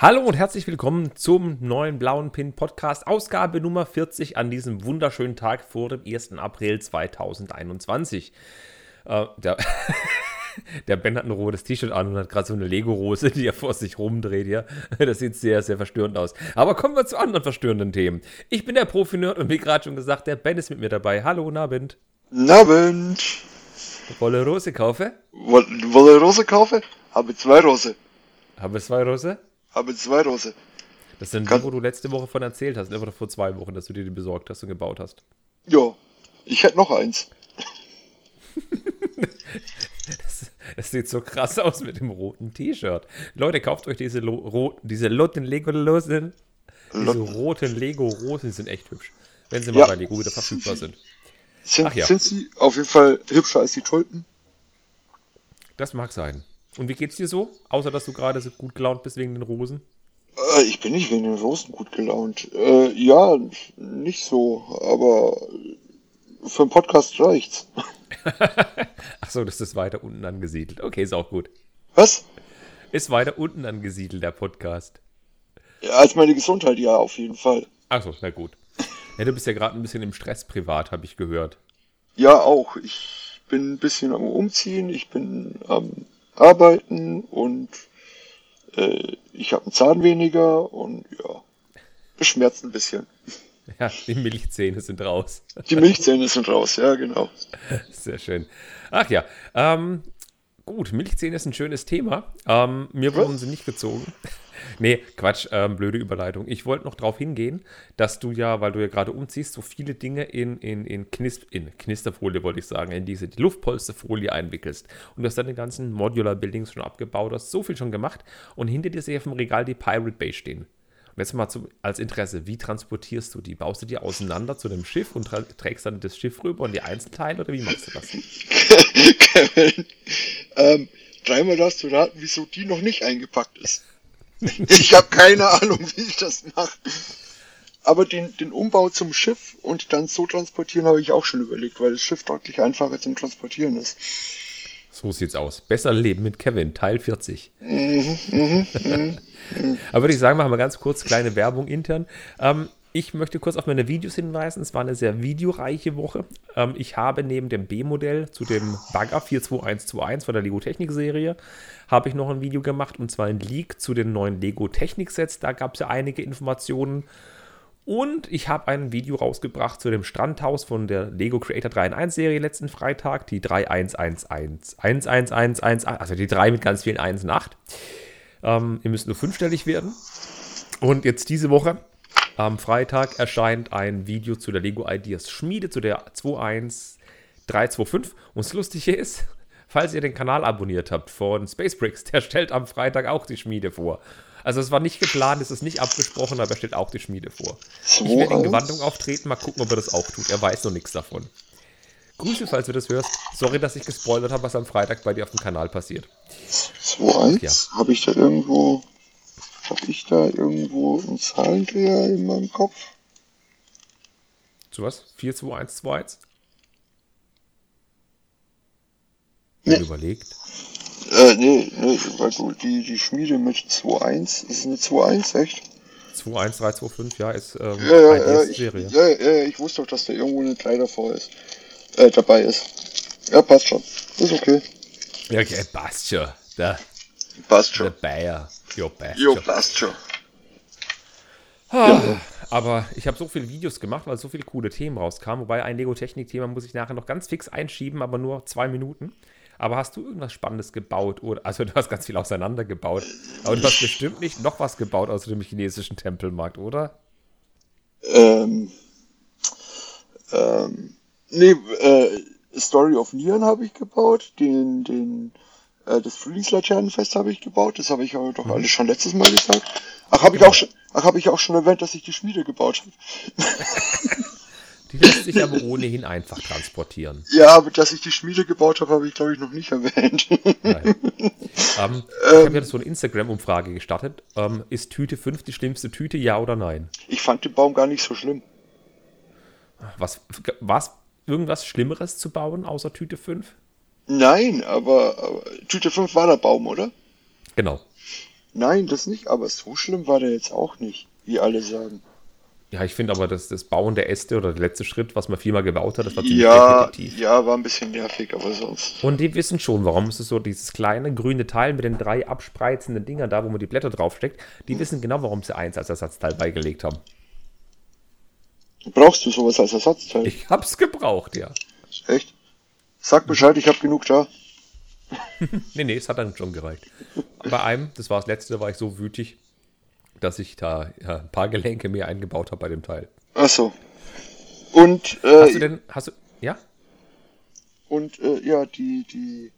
Hallo und herzlich willkommen zum neuen Blauen Pin Podcast, Ausgabe Nummer 40 an diesem wunderschönen Tag vor dem 1. April 2021. Äh, der, der Ben hat ein rotes T-Shirt an und hat gerade so eine Lego-Rose, die er vor sich rumdreht hier. Das sieht sehr, sehr verstörend aus. Aber kommen wir zu anderen verstörenden Themen. Ich bin der Profi-Nerd und wie gerade schon gesagt, der Ben ist mit mir dabei. Hallo, guten Abend. Abend. Wolle Rose kaufe? Wolle Rose kaufe? Habe zwei Rose. Habe zwei Rose? Habe zwei Rose. Das sind die, wo du letzte Woche von erzählt hast, oder vor zwei Wochen, dass du dir die besorgt hast und gebaut hast. Ja, ich hätte noch eins. das, das, sieht so krass aus mit dem roten T-Shirt. Leute, kauft euch diese, Lo diese roten Lego-Losen. Diese roten Lego-Rosen sind echt hübsch. Wenn sie mal ja. bei Lego wieder verfügbar sind. Sind, ja. sind sie auf jeden Fall hübscher als die Tulpen? Das mag sein. Und wie geht's dir so? Außer, dass du gerade so gut gelaunt bist wegen den Rosen? Äh, ich bin nicht wegen den Rosen gut gelaunt. Äh, ja, nicht so, aber für einen Podcast reicht's. Achso, das ist weiter unten angesiedelt. Okay, ist auch gut. Was? Ist weiter unten angesiedelt, der Podcast. Ja, als meine Gesundheit, ja, auf jeden Fall. Achso, na gut. Ja, du bist ja gerade ein bisschen im Stress privat, habe ich gehört. Ja, auch. Ich bin ein bisschen am Umziehen, ich bin am Arbeiten und äh, ich habe einen Zahn weniger und ja, beschmerzt ein bisschen. Ja, die Milchzähne sind raus. Die Milchzähne sind raus, ja, genau. Sehr schön. Ach ja, ähm, gut, Milchzähne ist ein schönes Thema. Ähm, mir wurden sie nicht gezogen. Nee, Quatsch, ähm, blöde Überleitung. Ich wollte noch darauf hingehen, dass du ja, weil du ja gerade umziehst, so viele Dinge in, in, in, Knis in Knisterfolie, wollte ich sagen, in diese die Luftpolsterfolie einwickelst. Und du hast dann den ganzen Modular Buildings schon abgebaut, hast so viel schon gemacht und hinter dir sehe ich auf dem Regal die Pirate Bay stehen. Und jetzt mal zum, als Interesse, wie transportierst du die? Baust du die auseinander zu dem Schiff und trägst dann das Schiff rüber und die Einzelteile oder wie machst du das? Kevin, ähm, dreimal darfst du raten, wieso die noch nicht eingepackt ist. Ich habe keine Ahnung, wie ich das mache. Aber den, den Umbau zum Schiff und dann so transportieren habe ich auch schon überlegt, weil das Schiff deutlich einfacher zum Transportieren ist. So sieht's aus. Besser leben mit Kevin, Teil 40. Mhm, mh, mh, Aber würde ich sagen, machen wir ganz kurz kleine Werbung intern. Ähm, ich möchte kurz auf meine Videos hinweisen. Es war eine sehr videoreiche Woche. Ähm, ich habe neben dem B-Modell zu dem Bagger 42121 von der Lego Technik Serie habe ich noch ein Video gemacht und zwar ein Leak zu den neuen Lego Technik Sets. Da gab es ja einige Informationen. Und ich habe ein Video rausgebracht zu dem Strandhaus von der Lego Creator 3 in 1 Serie letzten Freitag, die 3111111, also die 3 mit ganz vielen 1 und 8. Ähm, ihr müsst nur fünfstellig werden. Und jetzt diese Woche am Freitag erscheint ein Video zu der Lego Ideas Schmiede, zu der 21325. Und das Lustige ist, falls ihr den Kanal abonniert habt von Spacebricks, der stellt am Freitag auch die Schmiede vor. Also es war nicht geplant, es ist nicht abgesprochen, aber er stellt auch die Schmiede vor. Ich werde in Gewandung auftreten, mal gucken, ob er das auch tut. Er weiß noch nichts davon. Grüße, falls du das hörst. Sorry, dass ich gespoilert habe, was am Freitag bei dir auf dem Kanal passiert. 2-1? Ja. Habe ich da irgendwo habe ich da irgendwo einen Zahlendreher in meinem Kopf? Zu was? 4, 2, 1, 2, 1? Nee. Überlegt. Äh, nee, nee, weil du die, die Schmiede mit 2-1, ist eine 2-1, echt? 2-1, 3, 2, 5, ja, ist ähm, ja, ja, ja, ich, Serie. Ja, ja, ich wusste doch, dass da irgendwo eine 3 davor ist, äh, dabei ist. Ja, passt schon. Ist okay. Ja, okay, passt schon. Da. Passt schon. Der Bayer. Jo, passt jo, passt schon. Ah, ja. Aber ich habe so viele Videos gemacht, weil so viele coole Themen rauskamen. Wobei ein Lego-Technik-Thema muss ich nachher noch ganz fix einschieben, aber nur zwei Minuten. Aber hast du irgendwas Spannendes gebaut? Oder, also du hast ganz viel auseinandergebaut. Aber du hast bestimmt nicht noch was gebaut außer dem chinesischen Tempelmarkt, oder? Ähm. Ähm. Nee, äh, Story of Neon habe ich gebaut. Den, den äh, das Frühlingslaternenfest habe ich gebaut, das habe ich aber doch mhm. alles schon letztes Mal gesagt. Ach, habe ich auch schon, ach, habe ich auch schon erwähnt, dass ich die Schmiede gebaut habe. Die lässt sich aber ohnehin einfach transportieren. Ja, aber dass ich die Schmiede gebaut habe, habe ich glaube ich noch nicht erwähnt. Nein. Ähm, ich ähm, habe jetzt so eine Instagram-Umfrage gestartet. Ähm, ist Tüte 5 die schlimmste Tüte, ja oder nein? Ich fand den Baum gar nicht so schlimm. Was, war es irgendwas Schlimmeres zu bauen, außer Tüte 5? Nein, aber, aber Tüte 5 war der Baum, oder? Genau. Nein, das nicht, aber so schlimm war der jetzt auch nicht, wie alle sagen. Ja, ich finde aber, dass das Bauen der Äste oder der letzte Schritt, was man viermal gebaut hat, das war ziemlich Ja, repetitiv. ja, war ein bisschen nervig, aber sonst. Und die wissen schon, warum es ist so dieses kleine grüne Teil mit den drei abspreizenden Dingern da, wo man die Blätter draufsteckt. Die wissen genau, warum sie eins als Ersatzteil beigelegt haben. Brauchst du sowas als Ersatzteil? Ich hab's gebraucht, ja. Echt? Sag Bescheid, ich habe genug da. Nee, nee, es hat dann schon gereicht. Bei einem, das war das letzte, da war ich so wütig, dass ich da ja, ein paar Gelenke mehr eingebaut habe bei dem Teil. Ach so. Und, Hast du äh, denn, hast du, ja? und, äh, ja, die, die,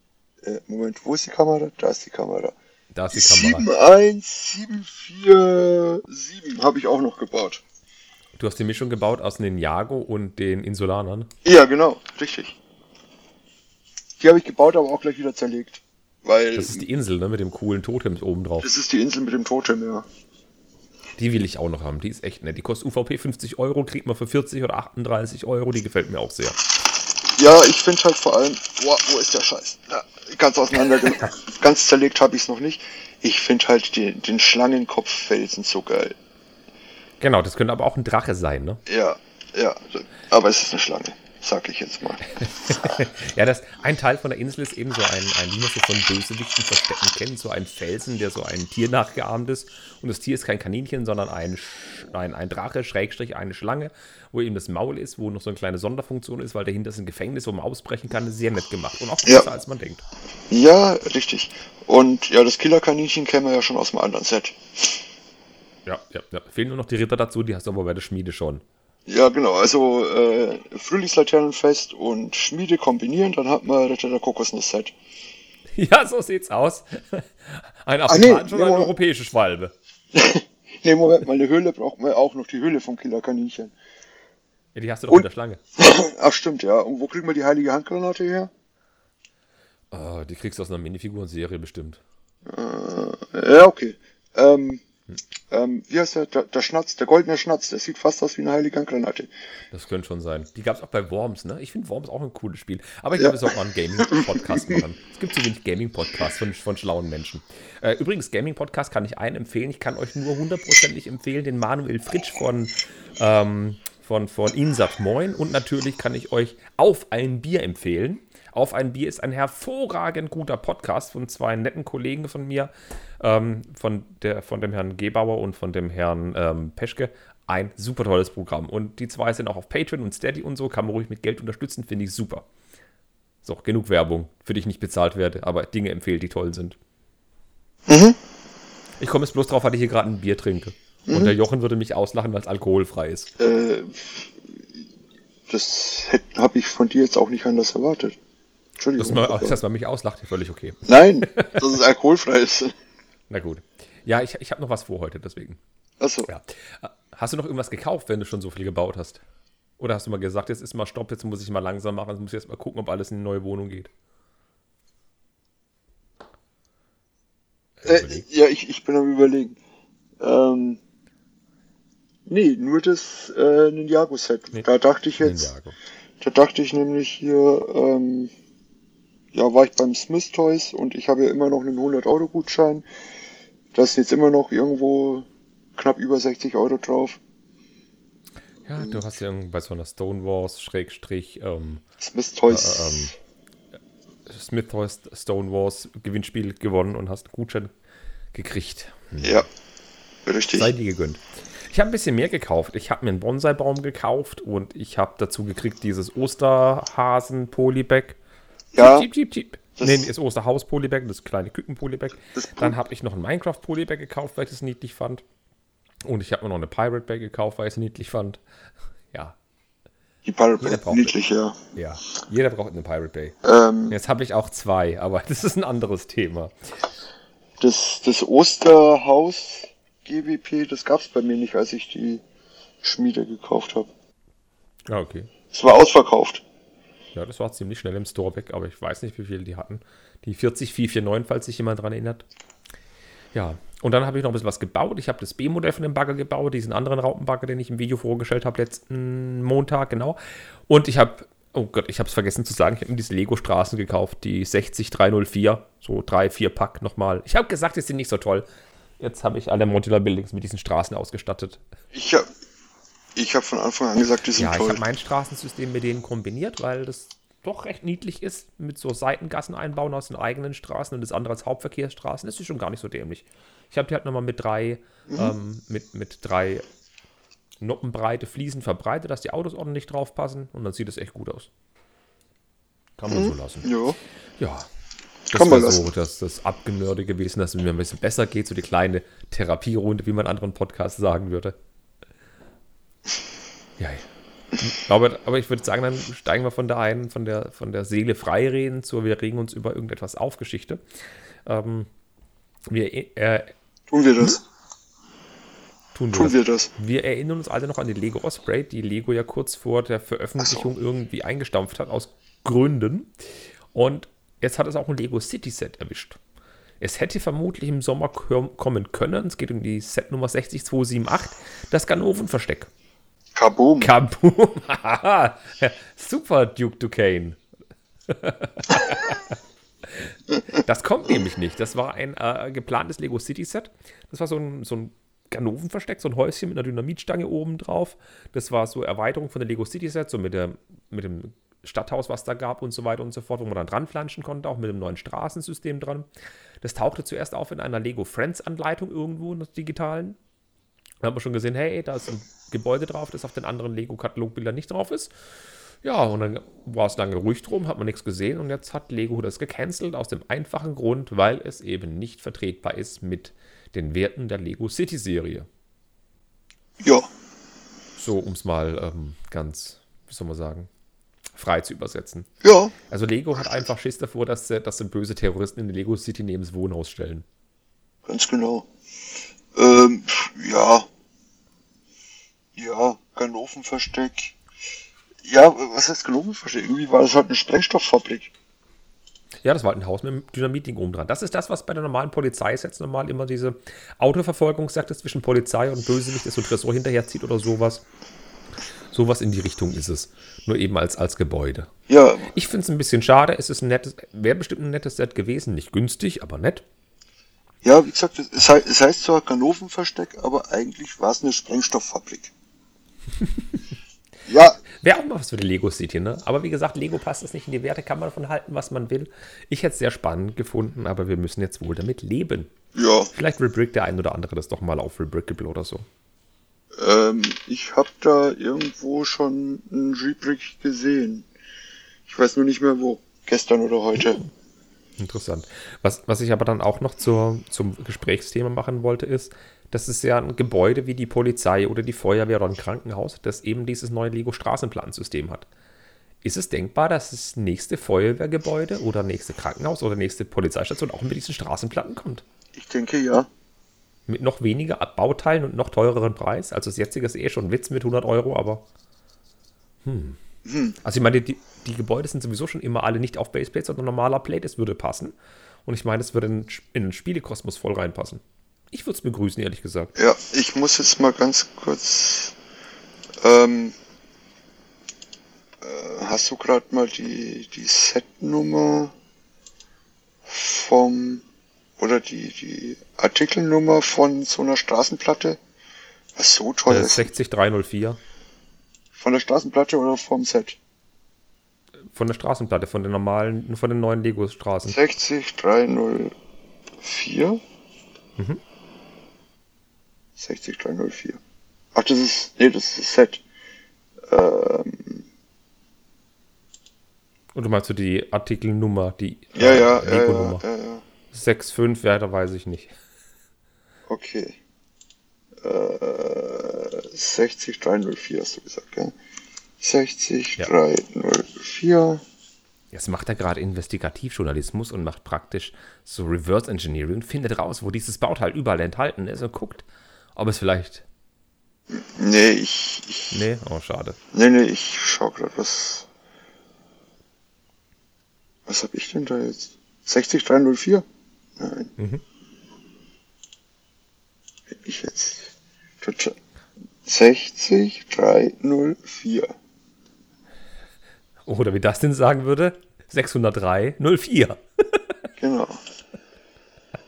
äh, Moment, wo ist die Kamera? Da ist die Kamera. Da ist die Kamera. 71747 habe ich auch noch gebaut. Du hast die Mischung gebaut aus den Ninjago und den Insulanern. Ja, genau, richtig. Die habe ich gebaut, aber auch gleich wieder zerlegt. Weil Das ist die Insel, ne, mit dem coolen Totem oben drauf. das ist die Insel mit dem Totem, ja. Die will ich auch noch haben. Die ist echt nett. Die kostet UVP 50 Euro, kriegt man für 40 oder 38 Euro. Die gefällt mir auch sehr. Ja, ich finde halt vor allem, boah, wo ist der Scheiß? Ja, ganz auseinander, ganz zerlegt habe ich es noch nicht. Ich finde halt den, den Schlangenkopffelsen so geil. Genau, das könnte aber auch ein Drache sein, ne? Ja, ja, aber es ist eine Schlange, sag ich jetzt mal. Ja, das, ein Teil von der Insel ist eben so ein, ein wie man so von Bösewichten verstecken kennt, so ein Felsen, der so ein Tier nachgeahmt ist. Und das Tier ist kein Kaninchen, sondern ein, ein, ein Drache, Schrägstrich, eine Schlange, wo eben das Maul ist, wo noch so eine kleine Sonderfunktion ist, weil dahinter ist ein Gefängnis, wo man ausbrechen kann. Das ist sehr nett gemacht und auch Ja. besser, als man denkt. Ja, richtig. Und ja, das Killerkaninchen kennen wir ja schon aus dem anderen Set. Ja, ja, ja. Fehlen nur noch die Ritter dazu, die hast du aber bei der Schmiede schon. Ja, genau, also äh, Frühlingslaternenfest und Schmiede kombinieren, dann hat man Ritter der Kokosnuss-Set. Ja, so sieht's aus. Ein nee, afrikanischer nee, und eine europäische Schwalbe. Ne, Moment mal, eine Höhle braucht man auch noch die Höhle vom Killerkaninchen. Ja, die hast du doch Und- in der Schlange. Ach stimmt, ja. Und wo kriegt man die heilige Handgranate her? Ah, die kriegst du aus einer Minifiguren-Serie bestimmt. Ja, okay. Ähm, ähm, wie heißt der? der? Der Schnatz, der goldene Schnatz, der sieht fast aus wie eine heilige Handgranate. Das könnte schon sein. Die gab es auch bei Worms, ne? Ich finde Worms auch ein cooles Spiel. Aber ich Ja. glaube, wir sollten mal einen Gaming-Podcast machen. Es gibt zu wenig Gaming-Podcasts von, von schlauen Menschen. Äh, übrigens, Gaming-Podcast kann ich einen empfehlen. Ich kann euch nur hundertprozentig empfehlen, den Manuel Fritsch von, ähm, von, von Insat Moin. Und natürlich kann ich euch Auf ein Bier empfehlen. Auf ein Bier ist ein hervorragend guter Podcast von zwei netten Kollegen von mir, ähm, von, der, von dem Herrn Gebauer und von dem Herrn ähm, Peschke. Ein super tolles Programm. Und die zwei sind auch auf Patreon und Steady und so, kann man ruhig mit Geld unterstützen, finde ich super. So, genug Werbung, für die ich nicht bezahlt werde, aber Dinge empfehlt, die toll sind. Ich komme jetzt bloß drauf, weil ich hier gerade ein Bier trinke. Und der Jochen würde mich auslachen, weil es alkoholfrei ist. Äh, das habe ich von dir jetzt auch nicht anders erwartet. Entschuldigung. Dass man, dass man mich auslacht, ist völlig okay. Nein, dass es alkoholfrei ist. Na gut. Ja, ich, ich habe noch was vor heute, deswegen. Achso. Ja. Hast du noch irgendwas gekauft, wenn du schon so viel gebaut hast? Oder hast du mal gesagt, jetzt ist mal Stopp, jetzt muss ich mal langsam machen, jetzt muss ich erst mal gucken, ob alles in die neue Wohnung geht? Äh, ja, ich, ich bin am überlegen. Ähm, nee, nur das äh, Ninjago-Set. Nee, Da dachte ich jetzt, Ninjago. da dachte ich nämlich hier, ähm, ja, war ich beim Smith Toys und ich habe ja immer noch einen 100-Euro-Gutschein. Da ist jetzt immer noch irgendwo knapp über 60 Euro drauf. Ja, du hast ja bei so einer Stonewalls, Schrägstrich, ähm, Smith Toys. Smith Toys Stonewalls Gewinnspiel gewonnen und hast einen Gutschein gekriegt. Ja, richtig. Sei dir gegönnt. Ich habe ein bisschen mehr gekauft. Ich habe mir einen Bonsai-Baum gekauft und ich habe dazu gekriegt dieses Osterhasen-Polybag. Ja. Jeep, jeep, jeep. Das- Nee, das Osterhaus-Polybag, das kleine Küken-Polybag. Dann habe ich noch ein Minecraft-Polybag gekauft, weil ich es niedlich fand. Und ich habe mir noch eine Pirate-Bag gekauft, weil ich es niedlich fand. Ja, Die Pirate Jeder Bay, braucht niedlich, ja. ja. Jeder braucht eine Pirate Bay. Ähm, Jetzt habe ich auch zwei, aber das ist ein anderes Thema. das, das Osterhaus GWP, das gab's bei mir nicht, als ich die Schmiede gekauft habe. Ja, okay. Es war ausverkauft. Ja, das war ziemlich schnell im Store weg, aber ich weiß nicht, wie viel die hatten. Die 40449, falls sich jemand dran erinnert. Ja, und dann habe ich noch ein bisschen was gebaut. Ich habe das B-Modell von dem Bagger gebaut, diesen anderen Raupenbagger, den ich im Video vorgestellt habe letzten Montag, genau. Und ich habe, oh Gott, ich habe es vergessen zu sagen, ich habe mir diese Lego-Straßen gekauft, die 60304, so drei, vier Pack nochmal. Ich habe gesagt, die sind nicht so toll. Jetzt habe ich alle Modular Buildings mit diesen Straßen ausgestattet. Ich habe ich hab von Anfang an gesagt, die sind ja, toll. ich habe mein Straßensystem mit denen kombiniert, weil das doch recht niedlich ist, mit so Seitengassen einbauen aus den eigenen Straßen und das andere als Hauptverkehrsstraßen. Das ist schon gar nicht so dämlich. Ich habe die halt nochmal mit drei, mhm. ähm, mit, mit drei Noppenbreite Fliesen verbreitet, dass die Autos ordentlich drauf passen und dann sieht es echt gut aus. Kann man mhm. so lassen. Ja. Ja. Das war so das, das Abgenörde gewesen, dass es mir ein bisschen besser geht, so die kleine Therapierunde, wie man anderen Podcasts sagen würde. Ja, aber, aber ich würde sagen, dann steigen wir von der einen, von der, von der Seele freireden zur wir regen uns über irgendetwas auf Geschichte. Ähm, wir, äh, Tun wir das? Tun, wir, Tun das. wir, das. Wir erinnern uns alle noch an die Lego Osprey, die Lego ja kurz vor der Veröffentlichung so. irgendwie eingestampft hat, aus Gründen. Und jetzt hat es auch ein Lego City Set erwischt. Es hätte vermutlich im Sommer kommen können. Es geht um die Set Nummer 60278, das Ganovenversteck. Kaboom. Kaboom. Super, Duke Duquesne. das kommt nämlich nicht. Das war ein äh, geplantes Lego City Set. Das war so ein, so ein Ganovenversteck, so ein Häuschen mit einer Dynamitstange oben drauf. Das war so Erweiterung von der Lego City Set, so mit, der, mit dem Stadthaus, was da gab und so weiter und so fort, wo man dann dran flanschen konnte, auch mit dem neuen Straßensystem dran. Das tauchte zuerst auf in einer Lego Friends Anleitung irgendwo in der digitalen. Da haben wir schon gesehen, hey, da ist ein Gebäude drauf, das auf den anderen Lego-Katalogbildern nicht drauf ist. Ja, und dann war es lange ruhig drum, hat man nichts gesehen und jetzt hat Lego das gecancelt aus dem einfachen Grund, weil es eben nicht vertretbar ist mit den Werten der Lego City Serie. Ja. So, um es mal ähm, ganz, wie soll man sagen, frei zu übersetzen. Ja. Also Lego hat einfach Schiss davor, dass, dass sie böse Terroristen in die Lego City neben das Wohnhaus stellen. Ganz genau. Ähm, ja. Ja, Ganovenversteck. Ja, was heißt Ganovenversteck? Irgendwie war das halt eine Sprengstofffabrik. Ja, das war halt ein Haus mit einem Dynamitding oben dran. Das ist das, was bei der normalen Polizei jetzt normal immer diese Autoverfolgung sagt, zwischen Polizei und Bösewicht ist so Tresor hinterherzieht oder sowas. Sowas in die Richtung ist es. Nur eben als, als Gebäude. Ja. Ich finde es ein bisschen schade. Es ist ein nettes, wäre bestimmt ein nettes Set gewesen. Nicht günstig, aber nett. Ja, wie gesagt, es heißt, es heißt zwar Ganovenversteck, aber eigentlich war es eine Sprengstofffabrik. ja. Wäre auch mal was für die Lego City, ne? Aber wie gesagt, Lego passt das nicht in die Werte, kann man davon halten, was man will. Ich hätte es sehr spannend gefunden, aber wir müssen jetzt wohl damit leben. Ja. Vielleicht rebrick der ein oder andere das doch mal auf Rebrickable oder so. Ähm, ich habe da irgendwo schon einen Rebrick gesehen. Ich weiß nur nicht mehr wo. Gestern oder heute. Interessant. Was, was ich aber dann auch noch zur, zum Gesprächsthema machen wollte, ist, das ist ja ein Gebäude wie die Polizei oder die Feuerwehr oder ein Krankenhaus, das eben dieses neue Lego-Straßenplansystem hat. Ist es denkbar, dass das nächste Feuerwehrgebäude oder nächste Krankenhaus oder nächste Polizeistation auch mit diesen Straßenplatten kommt? Ich denke ja. Mit noch weniger Bauteilen und noch teureren Preis? Also das jetzige ist eh schon ein Witz mit 100 Euro, aber... Hm. Hm. Also ich meine, die, die Gebäude sind sowieso schon immer alle nicht auf Baseplate, sondern normaler Plate. Es würde passen. Und ich meine, es würde in, in den Spielekosmos voll reinpassen. Ich würde es begrüßen, ehrlich gesagt. Ja, ich muss jetzt mal ganz kurz. Ähm, äh, hast du gerade mal die, die Setnummer vom oder die, die Artikelnummer von so einer Straßenplatte? Was so toll äh, ist. 60304. Von der Straßenplatte oder vom Set? Von der Straßenplatte, von den normalen, von den neuen Lego-Straßen. 60304. Mhm. 60304. Ach, das ist, nee, das ist das Set. Ähm. Und du meinst du die Artikelnummer, die ja, ja, äh, Lego-Nummer? Ja, ja, ja. 6,5, ja, da weiß ich nicht. Okay. Äh, 60304 hast du gesagt, gell? 60304. Ja. Jetzt macht er gerade Investigativjournalismus und macht praktisch so Reverse Engineering und findet raus, wo dieses Bauteil überall enthalten ist und guckt, ob es vielleicht. Nee, ich. ich nee, oh, schade. Nee, nee, ich schau gerade, was. Was hab ich denn da jetzt? 60304? Nein. Mhm. Bin ich jetzt. 60304. Oder wie das denn sagen würde, 603 04. genau.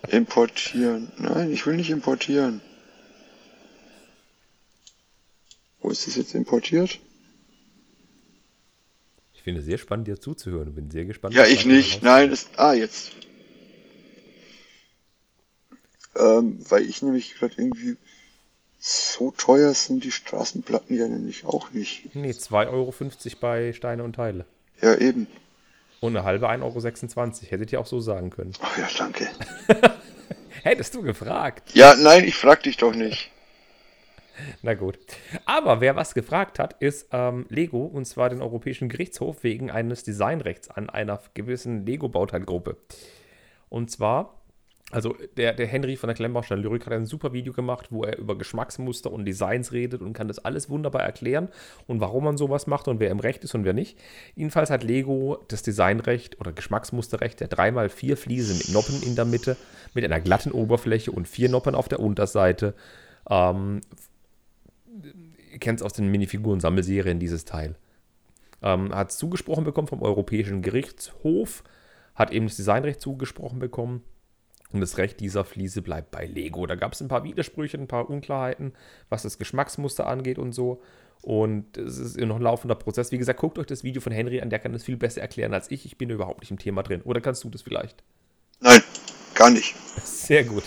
Importieren. Nein, ich will nicht importieren. Wo ist das jetzt importiert? Ich finde es sehr spannend, dir zuzuhören und bin sehr gespannt. Ja, ich nicht. rauskommt. Nein, ist. Ah, jetzt. Ähm, weil ich nämlich gerade irgendwie. So teuer sind die Straßenplatten ja nämlich auch nicht. Nee, 2,50 Euro bei Steine und Teile. Ja, eben. Und eine halbe 1,26 Euro. Hättet ihr auch so sagen können. Ach ja, danke. Hättest du gefragt. Ja, nein, ich frag dich doch nicht. Na gut. Aber wer was gefragt hat, ist ähm, Lego und zwar den Europäischen Gerichtshof wegen eines Designrechts an einer gewissen Lego-Bauteilgruppe. Und zwar, also der, der Henry von der Klemmbaustein Lyrik hat ein super Video gemacht, wo er über Geschmacksmuster und Designs redet und kann das alles wunderbar erklären und warum man sowas macht und wer im Recht ist und wer nicht. Jedenfalls hat Lego das Designrecht oder Geschmacksmusterrecht der 3x4 Fliese mit Noppen in der Mitte, mit einer glatten Oberfläche und vier Noppen auf der Unterseite. Ähm, ihr kennt es aus den Minifiguren-Sammelserien, dieses Teil. Ähm, hat es zugesprochen bekommen vom Europäischen Gerichtshof, hat eben das Designrecht zugesprochen bekommen und das Recht dieser Fliese bleibt bei Lego. Da gab es ein paar Widersprüche, ein paar Unklarheiten, was das Geschmacksmuster angeht und so. Und es ist noch ein laufender Prozess. Wie gesagt, guckt euch das Video von Henry an, der kann das viel besser erklären als ich. Ich bin überhaupt nicht im Thema drin. Oder kannst du das vielleicht? Nein, gar nicht. Sehr gut.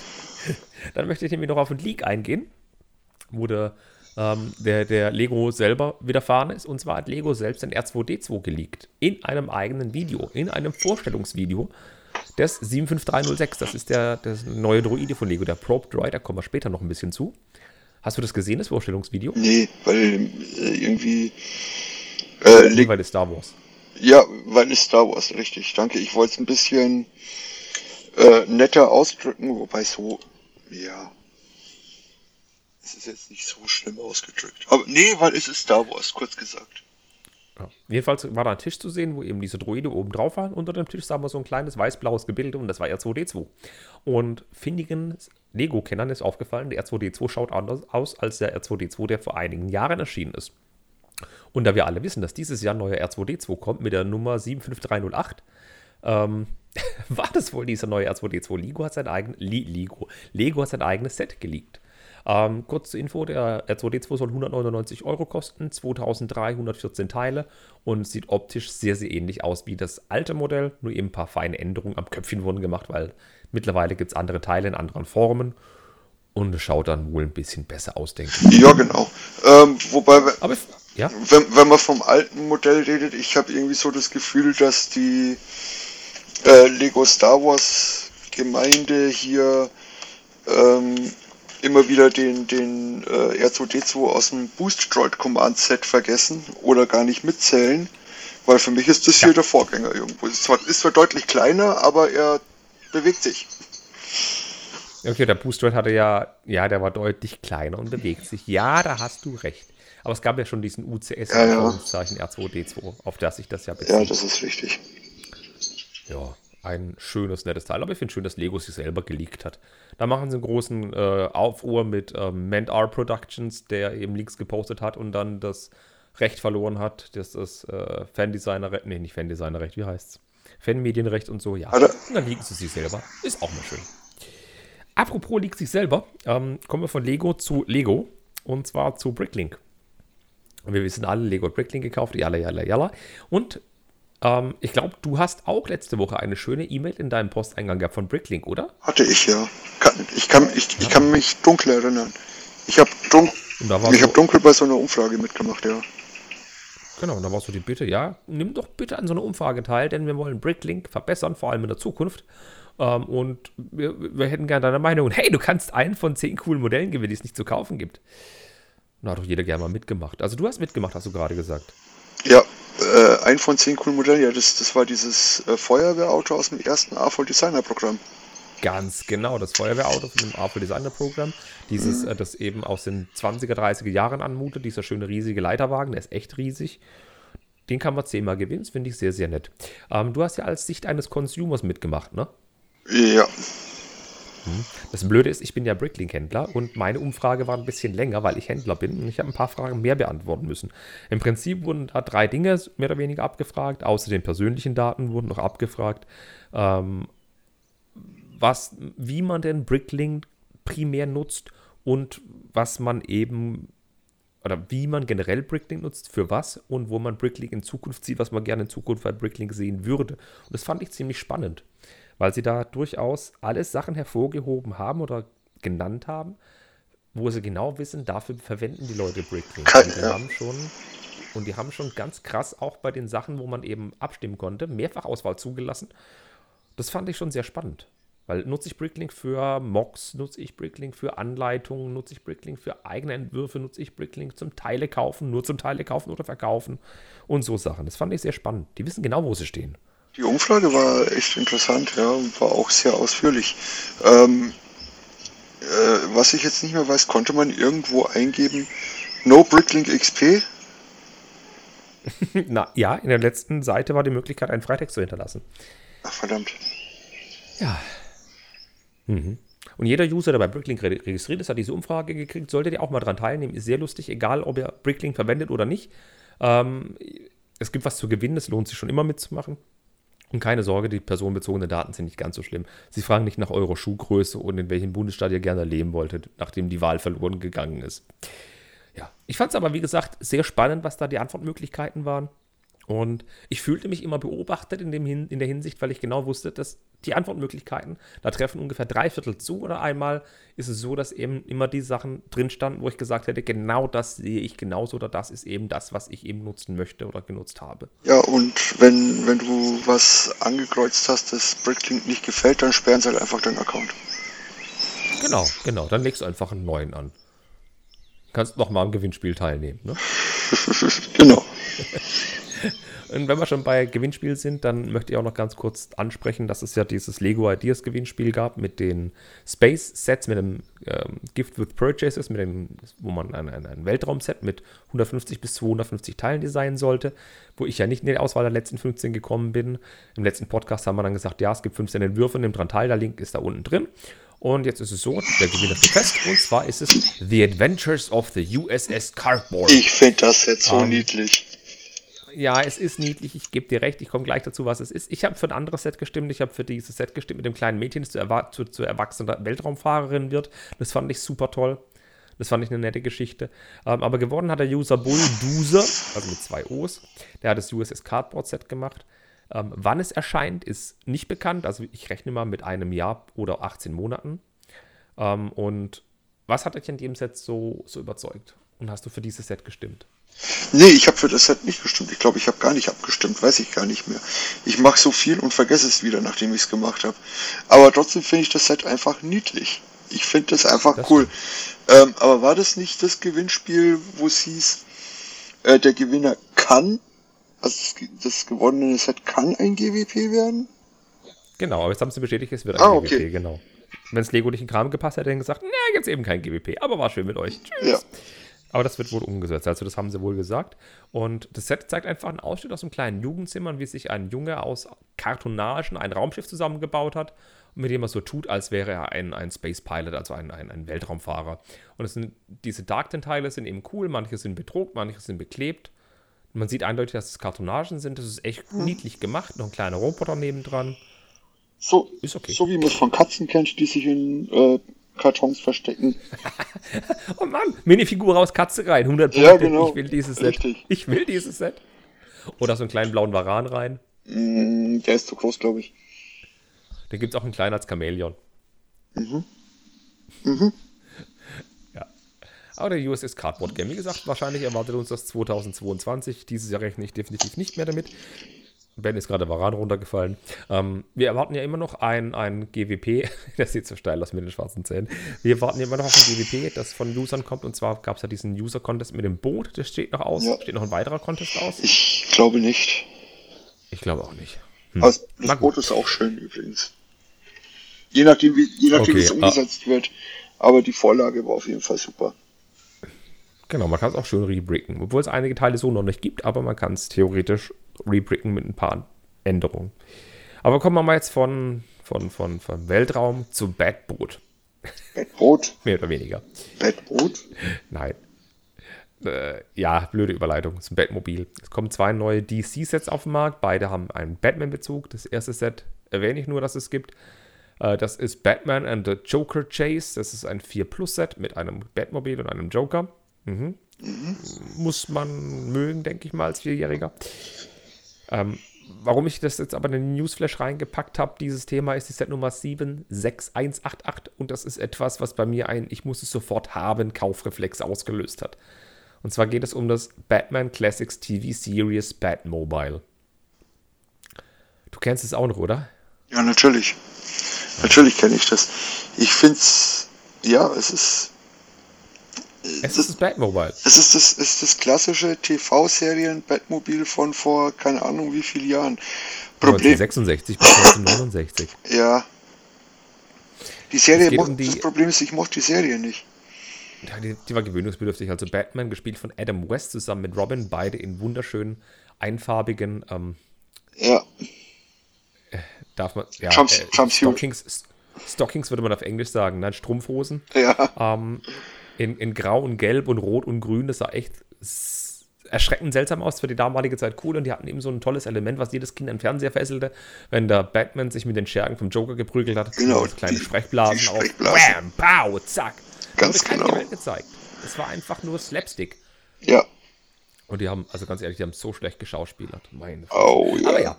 Dann möchte ich nämlich noch auf den Leak eingehen, wo der, ähm, der, der Lego selber widerfahren ist. Und zwar hat Lego selbst ein R2D2 geleakt. In einem eigenen Video, in einem Vorstellungsvideo des 75306. Das ist der, das neue Droide von Lego, der Probe Droid. Da kommen wir später noch ein bisschen zu. Hast du das gesehen, das Vorstellungsvideo? Nee, weil äh, irgendwie. Äh, Nee, weil es Star Wars. ja, weil es Star Wars, richtig. Danke. Ich wollte es ein bisschen äh, netter ausdrücken, wobei so. Ja. Es ist jetzt nicht so schlimm ausgedrückt. Aber nee, weil es ist Star Wars, kurz gesagt. Ja. Jedenfalls war da ein Tisch zu sehen, wo eben diese Droide oben drauf waren. Unter dem Tisch sah man so ein kleines weiß-blaues Gebilde und das war R2D2. Und findigen Lego-Kennern ist aufgefallen, der R2D2 schaut anders aus als der R2D2, der vor einigen Jahren erschienen ist. Und da wir alle wissen, dass dieses Jahr ein neuer R2D2 kommt mit der Nummer 75308, ähm, war das wohl dieser neue R2D2. Lego hat sein eigenes Lego. Lego hat sein eigenes Set geleakt. Ähm, kurz zur Info, der R2D2 soll 199 Euro kosten, 2314 Teile und sieht optisch sehr, sehr ähnlich aus wie das alte Modell, nur eben ein paar feine Änderungen am Köpfchen wurden gemacht, weil mittlerweile gibt es andere Teile in anderen Formen und es schaut dann wohl ein bisschen besser aus, denke ich. Ja, genau. Ähm, wobei, Aber ja, wenn, wenn man vom alten Modell redet, ich habe irgendwie so das Gefühl, dass die äh, Lego Star Wars Gemeinde hier ähm, immer wieder den, den äh, R2D2 aus dem Boost Droid Command Set vergessen oder gar nicht mitzählen, weil für mich ist das hier der Vorgänger irgendwo. Ist zwar, ist zwar deutlich kleiner, aber er bewegt sich. Okay, der Boost Droid hatte ja, ja, der war deutlich kleiner und bewegt sich. Ja, da hast du recht. Aber es gab ja schon diesen UCS Ja, ja. Zeichen R2D2, auf das sich das ja bezieht. Ja, das ist richtig. Ja, ein schönes, nettes Teil. Aber ich finde schön, dass Lego sich selber geleakt hat. Da machen sie einen großen äh, Aufruhr mit ähm, Mend-R Productions, der eben Leaks gepostet hat und dann das Recht verloren hat. Das ist äh, Fandesigner-Recht, nee, nicht Fandesigner-Recht, wie heißt's? Fanmedienrecht und so, ja. Er- Und dann liegen sie sich selber. Ist auch mal schön. Apropos liegt sich selber, ähm, kommen wir von Lego zu Lego und zwar zu Bricklink. Wir wissen alle, Lego hat Bricklink gekauft, jalla, jalla, jalla. Und ähm, ich glaube, du hast auch letzte Woche eine schöne E-Mail in deinem Posteingang gehabt von Bricklink, oder? Hatte ich ja. Kann, ich, kann, ich, ich kann mich dunkel erinnern. Ich habe dun ich so, hab dunkel bei so einer Umfrage mitgemacht, ja. genau, und da war so die Bitte, ja, nimm doch bitte an so einer Umfrage teil, denn wir wollen Bricklink verbessern, vor allem in der Zukunft. Ähm, und wir, wir hätten gerne deine Meinung. Und hey, du kannst einen von zehn coolen Modellen gewinnen, die es nicht zu kaufen gibt. Da hat doch jeder gerne mal mitgemacht. Also du hast mitgemacht, hast du gerade gesagt. Ja, äh, ein von zehn coolen Modellen, ja, das, das war dieses äh, Feuerwehrauto aus dem ersten AVOL Designer Programm. Ganz genau, das Feuerwehrauto von dem Apple Designer Programm. Dieses, äh, das eben aus den 20er, 30er Jahren anmutet, dieser schöne riesige Leiterwagen, der ist echt riesig. Den kann man zehnmal gewinnen, das finde ich sehr, sehr nett. Ähm, du hast ja als Sicht eines Consumers mitgemacht, ne? Ja, Das Blöde ist, ich bin ja Bricklink-Händler und meine Umfrage war ein bisschen länger, weil ich Händler bin und ich habe ein paar Fragen mehr beantworten müssen. Im Prinzip wurden da drei Dinge mehr oder weniger abgefragt, außer den persönlichen Daten wurden noch abgefragt. Ähm, was, wie man denn Bricklink primär nutzt und was man eben oder wie man generell Bricklink nutzt, für was und wo man Bricklink in Zukunft sieht, was man gerne in Zukunft bei Bricklink sehen würde. Und das fand ich ziemlich spannend, weil sie da durchaus alles Sachen hervorgehoben haben oder genannt haben, wo sie genau wissen, dafür verwenden die Leute Bricklink. Und, die ja. haben schon, und die haben schon ganz krass auch bei den Sachen, wo man eben abstimmen konnte, Mehrfachauswahl zugelassen. Das fand ich schon sehr spannend. Weil nutze ich Bricklink für Mocks, nutze ich Bricklink für Anleitungen, nutze ich Bricklink für eigene Entwürfe, nutze ich Bricklink zum Teile kaufen, nur zum Teile kaufen oder verkaufen und so Sachen. Das fand ich sehr spannend. Die wissen genau, wo sie stehen. Die Umfrage war echt interessant, ja, war auch sehr ausführlich. Ähm, äh, was ich jetzt nicht mehr weiß, konnte man irgendwo eingeben, No Bricklink XP? Na ja, in der letzten Seite war die Möglichkeit, einen Freitext zu hinterlassen. Ach, verdammt. Ja. Mhm. Und jeder User, der bei Bricklink re- registriert ist, hat diese Umfrage gekriegt. Solltet ihr auch mal dran teilnehmen. Ist sehr lustig, egal ob ihr Bricklink verwendet oder nicht. Ähm, es gibt was zu gewinnen, es lohnt sich schon immer mitzumachen. Und keine Sorge, die personenbezogenen Daten sind nicht ganz so schlimm. Sie fragen nicht nach eurer Schuhgröße und in welchem Bundesstaat ihr gerne leben wolltet, nachdem die Wahl verloren gegangen ist. Ja, ich fand es aber, wie gesagt, sehr spannend, was da die Antwortmöglichkeiten waren. Und ich fühlte mich immer beobachtet in, dem in der Hinsicht, weil ich genau wusste, dass die Antwortmöglichkeiten, da treffen ungefähr drei Viertel zu oder einmal ist es so, dass eben immer die Sachen drin standen, wo ich gesagt hätte, genau das sehe ich genauso oder das ist eben das, was ich eben nutzen möchte oder genutzt habe. Ja, und wenn, wenn du was angekreuzt hast, das Bricklink nicht gefällt, dann sperren sie halt einfach deinen Account. Genau, genau, dann legst du einfach einen neuen an. Kannst nochmal am Gewinnspiel teilnehmen. Ne? genau. Und wenn wir schon bei Gewinnspiel sind, dann möchte ich auch noch ganz kurz ansprechen, dass es ja dieses Lego Ideas Gewinnspiel gab mit den Space Sets, mit dem ähm, Gift with Purchases, mit dem, wo man ein, ein, ein Weltraumset mit 150 bis 250 Teilen designen sollte, wo ich ja nicht in die Auswahl der letzten 15 gekommen bin. Im letzten Podcast haben wir dann gesagt, ja, es gibt 15 Entwürfe, nimm dran teil, der Link ist da unten drin. Und jetzt ist es so, der Gewinner steht fest, und zwar ist es The Adventures of the USS Cardboard. Ich finde das jetzt so Ähm, niedlich. Ja, es ist niedlich. Ich gebe dir recht. Ich komme gleich dazu, was es ist. Ich habe für ein anderes Set gestimmt. Ich habe für dieses Set gestimmt mit dem kleinen Mädchen, das zu, erwa zu, zu erwachsener Weltraumfahrerin wird. Das fand ich super toll. Das fand ich eine nette Geschichte. Ähm, aber gewonnen hat der User Bull Duser, also mit zwei O's. Der hat das USS Cardboard Set gemacht. Ähm, wann es erscheint, ist nicht bekannt. Also ich rechne mal mit einem Jahr oder 18 Monaten. Ähm, und was hat dich an dem Set so, so überzeugt? Und hast du für dieses Set gestimmt? Nee, ich habe für das Set nicht gestimmt. Ich glaube, ich habe gar nicht abgestimmt. Weiß ich gar nicht mehr. Ich mache so viel und vergesse es wieder, nachdem ich es gemacht habe. Aber trotzdem finde ich das Set einfach niedlich. Ich finde das einfach Das cool. Ähm, aber war das nicht das Gewinnspiel, wo es hieß, äh, der Gewinner kann, also das, das gewonnene Set kann ein GWP werden? Genau, aber jetzt haben sie bestätigt, es wird ein Ah, GWP, okay. genau. Wenn es Lego nicht in Kram gepasst hätte, hätten gesagt, na, gibt's eben kein GWP, aber war schön mit euch. Tschüss. Ja. Aber das wird wohl umgesetzt, also das haben sie wohl gesagt. Und das Set zeigt einfach einen Ausschnitt aus einem kleinen Jugendzimmer, wie sich ein Junge aus Kartonagen ein Raumschiff zusammengebaut hat, mit dem er so tut, als wäre er ein, ein Space Pilot, also ein, ein, ein Weltraumfahrer. Und sind, diese Darkten-Teile sind eben cool, manche sind bedruckt, manche sind beklebt. Man sieht eindeutig, dass es Kartonagen sind, das ist echt niedlich gemacht, noch ein kleiner Roboter nebendran. So, Ist okay. so wie man es von Katzen kennt, die sich in äh, Kartons verstecken. Oh Mann, Minifigur raus, Katze rein, 100 Punkte. Ja, genau. Ich will dieses Set. Richtig. Ich will dieses Set. Oder so einen kleinen blauen Varan rein. Mm, der ist zu groß, glaube ich. Den gibt es auch einen kleinen als Chamäleon. Mhm. Ja. Aber der USS Cardboard Game, wie gesagt, wahrscheinlich erwartet uns das 2022. Dieses Jahr rechne ich definitiv nicht mehr damit. Ben ist gerade Varan runtergefallen. Ähm, wir erwarten ja immer noch ein, ein GWP. Das sieht so steil aus mit den schwarzen Zähnen. Wir warten immer noch auf ein GWP, das von Usern kommt. Und zwar gab es ja diesen User-Contest mit dem Boot. Das steht noch aus. Ja. Steht noch ein weiterer Contest aus? Ich glaube nicht. Ich glaube auch nicht. Aber das Na Boot ist auch schön übrigens. Je nachdem, wie, je nachdem, Okay, wie es ah. umgesetzt wird. Aber die Vorlage war auf jeden Fall super. Genau, man kann es auch schön rebricken. Obwohl es einige Teile so noch nicht gibt, aber man kann es theoretisch rebricken mit ein paar Änderungen. Aber kommen wir mal jetzt von, von, von, von Weltraum zu Batboot. Bettbrot, Mehr oder weniger. Bettbrot. Nein. Äh, ja, blöde Überleitung zum Batmobil. Es kommen zwei neue DC-Sets auf den Markt. Beide haben einen Batman-Bezug. Das erste Set erwähne ich nur, dass es gibt. Äh, das ist Batman and the Joker Chase. Das ist ein 4-Plus-Set mit einem Batmobil und einem Joker. Mhm. Mhm. Muss man mögen, denke ich mal, als Vierjähriger. Ähm, warum ich das jetzt aber in den Newsflash reingepackt habe, dieses Thema ist die Set Nummer 76188 und das ist etwas, was bei mir ein Ich muss es sofort haben Kaufreflex ausgelöst hat. Und zwar geht es um das Batman Classics TV Series Batmobile. Du kennst es auch noch, oder? Ja, natürlich. Natürlich kenne ich das. Ich finde es, ja, es ist es ist das Batmobile. Es ist das, ist das klassische TV-Serien-Batmobil von vor keine Ahnung wie vielen Jahren. Problem 1966 bis 1969. Ja. Die Serie, um die, das Problem ist, ich mochte die Serie nicht. Die, die, war gewöhnungsbedürftig. Also Batman, gespielt von Adam West zusammen mit Robin, beide in wunderschönen, einfarbigen ähm, ja. Äh, darf man, ja, Trumps, äh, Trumps Stockings, Stockings würde man auf Englisch sagen, nein, Strumpfhosen. Ja. Ähm, in, in Grau und Gelb und Rot und Grün. Das sah echt erschreckend seltsam aus, für die damalige Zeit cool und die hatten eben so ein tolles Element, was jedes Kind am Fernseher fesselte, wenn der Batman sich mit den Schergen vom Joker geprügelt hat. Genau. Kleine die, Sprechblasen, die Sprechblasen auf. Bam, pow, zack. Ganz genau. Welt gezeigt. Es war einfach nur Slapstick. Ja. Und die haben, also ganz ehrlich, die haben so schlecht geschauspielert. Meine oh, ja. Aber ja.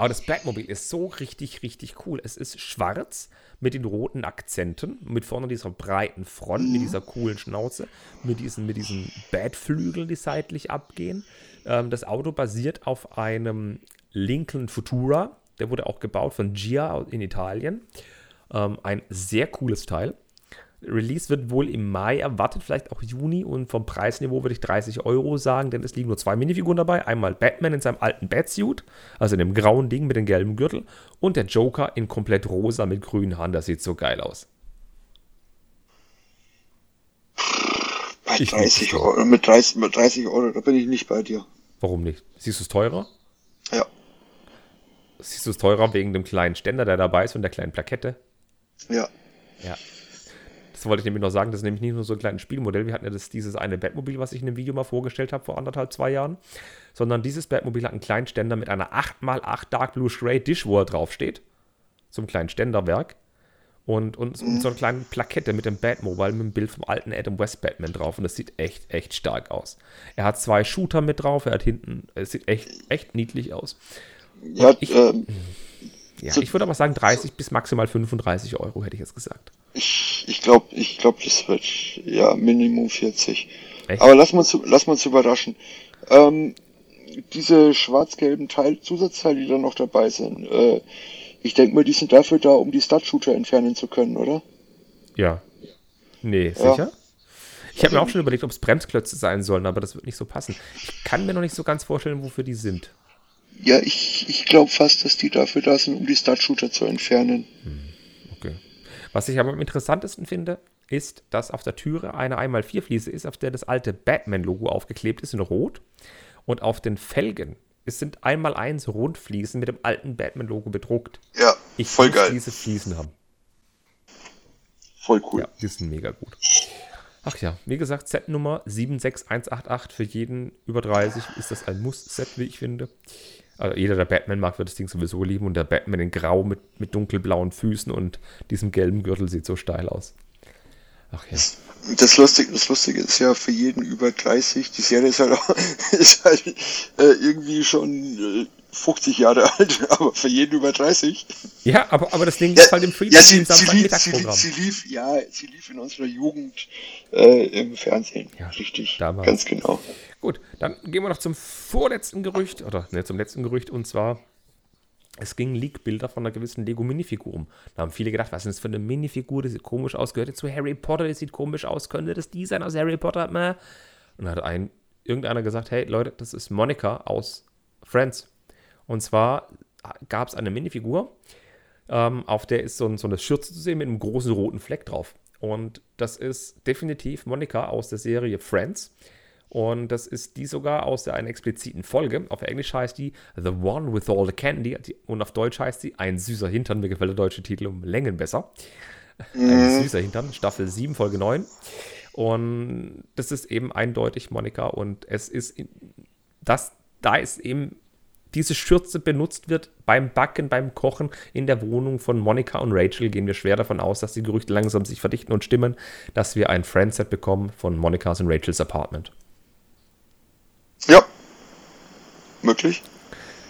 Aber das Batmobil ist so richtig, richtig cool. Es ist schwarz mit den roten Akzenten, mit vorne dieser breiten Front, mit dieser coolen Schnauze, mit diesen, mit diesen Batflügeln, die seitlich abgehen. Ähm, das Auto basiert auf einem Lincoln Futura. Der wurde auch gebaut von Gia in Italien. Ähm, ein sehr cooles Teil. Release wird wohl im Mai erwartet, vielleicht auch Juni. Und vom Preisniveau würde ich 30 Euro sagen, denn es liegen nur zwei Minifiguren dabei. Einmal Batman in seinem alten Batsuit, also in dem grauen Ding mit dem gelben Gürtel. Und der Joker in komplett rosa mit grünen Haaren. Das sieht so geil aus. Bei 30 Euro, mit 30, mit 30 Euro, da bin ich nicht bei dir. Warum nicht? Siehst du es teurer? Ja. Siehst du es teurer wegen dem kleinen Ständer, der dabei ist und der kleinen Plakette? Ja. Ja. Das wollte ich nämlich noch sagen, das ist nämlich nicht nur so ein kleines Spielmodell. Wir hatten ja das, dieses eine Batmobil, was ich in einem Video mal vorgestellt habe vor anderthalb, zwei Jahren. Sondern dieses Batmobil hat einen kleinen Ständer mit einer 8x8 Dark Blue Stray Dish, wo er draufsteht. So einem kleinen Ständerwerk. Und, und, und so eine kleine Plakette mit dem Batmobile mit dem Bild vom alten Adam West Batman drauf. Und das sieht echt, echt stark aus. Er hat zwei Shooter mit drauf. Er hat hinten, es sieht echt, echt niedlich aus. Ja, ich, ähm, ja, so, ich würde aber sagen 30 bis maximal 35 Euro, hätte ich jetzt gesagt. Ich, ich glaube, ich glaub, das wird ja Minimum 40. Echt? Aber lass uns, lass uns überraschen. Ähm, diese schwarz-gelben Teil, Zusatzteile, die da noch dabei sind, äh, ich denke mal, die sind dafür da, um die Stud-Shooter entfernen zu können, oder? Ja. Nee, sicher? Ja. Ich habe mir auch schon überlegt, ob es Bremsklötze sein sollen, aber das wird nicht so passen. Ich kann mir noch nicht so ganz vorstellen, wofür die sind. Ja, ich, ich glaube fast, dass die dafür da sind, um die Stud-Shooter zu entfernen. Hm. Was ich aber am interessantesten finde, ist, dass auf der Türe eine 1x4-Fliese ist, auf der das alte Batman-Logo aufgeklebt ist in Rot. Und auf den Felgen es sind 1x1 Rundfliesen mit dem alten Batman-Logo bedruckt. Ja, ich voll geil. diese Fliesen haben. Voll cool. Ja, die sind mega gut. Ach ja, wie gesagt, Set Nummer 76188 für jeden über 30 ist das ein Muss-Set, wie ich finde. Also jeder, der Batman mag, wird das Ding sowieso lieben. Und der Batman in Grau mit, mit dunkelblauen Füßen und diesem gelben Gürtel sieht so steil aus. Ach ja. Das Lustige, das Lustige ist ja für jeden über 30, die Serie ist halt, auch, ist halt äh, irgendwie schon äh, 50 Jahre alt, aber für jeden über 30. Ja, aber, aber das Ding ja, ist halt im Free ja, sie, sie, lief, sie, sie, lief, ja, sie lief in unserer Jugend äh, im Fernsehen. Ja, richtig. Damals. Ganz genau. Gut, dann gehen wir noch zum vorletzten Gerücht, oder ne, zum letzten Gerücht, und zwar es ging Leak-Bilder von einer gewissen Lego-Minifigur um. Da haben viele gedacht, was ist das für eine Minifigur, die sieht komisch aus, gehört zu Harry Potter, die sieht komisch aus, könnte das die sein aus Harry Potter? Und dann hat ein, irgendeiner gesagt, hey Leute, das ist Monika aus Friends. Und zwar gab es eine Minifigur, ähm, auf der ist so, ein, so, eine Schürze zu sehen mit einem großen roten Fleck drauf. Und das ist definitiv Monika aus der Serie Friends. Und das ist die sogar aus der, einer expliziten Folge. Auf Englisch heißt die The One with All the Candy. Und auf Deutsch heißt sie Ein süßer Hintern. Mir gefällt der deutsche Titel um Längen besser. Mhm. Ein süßer Hintern, Staffel 7, Folge 9. Und das ist eben eindeutig Monika. Und es ist, das, da ist eben diese Schürze benutzt wird beim Backen, beim Kochen in der Wohnung von Monika und Rachel, gehen wir schwer davon aus, dass die Gerüchte langsam sich verdichten und stimmen, dass wir ein Friendset bekommen von Monikas und Rachels Apartment. Ja. Möglich.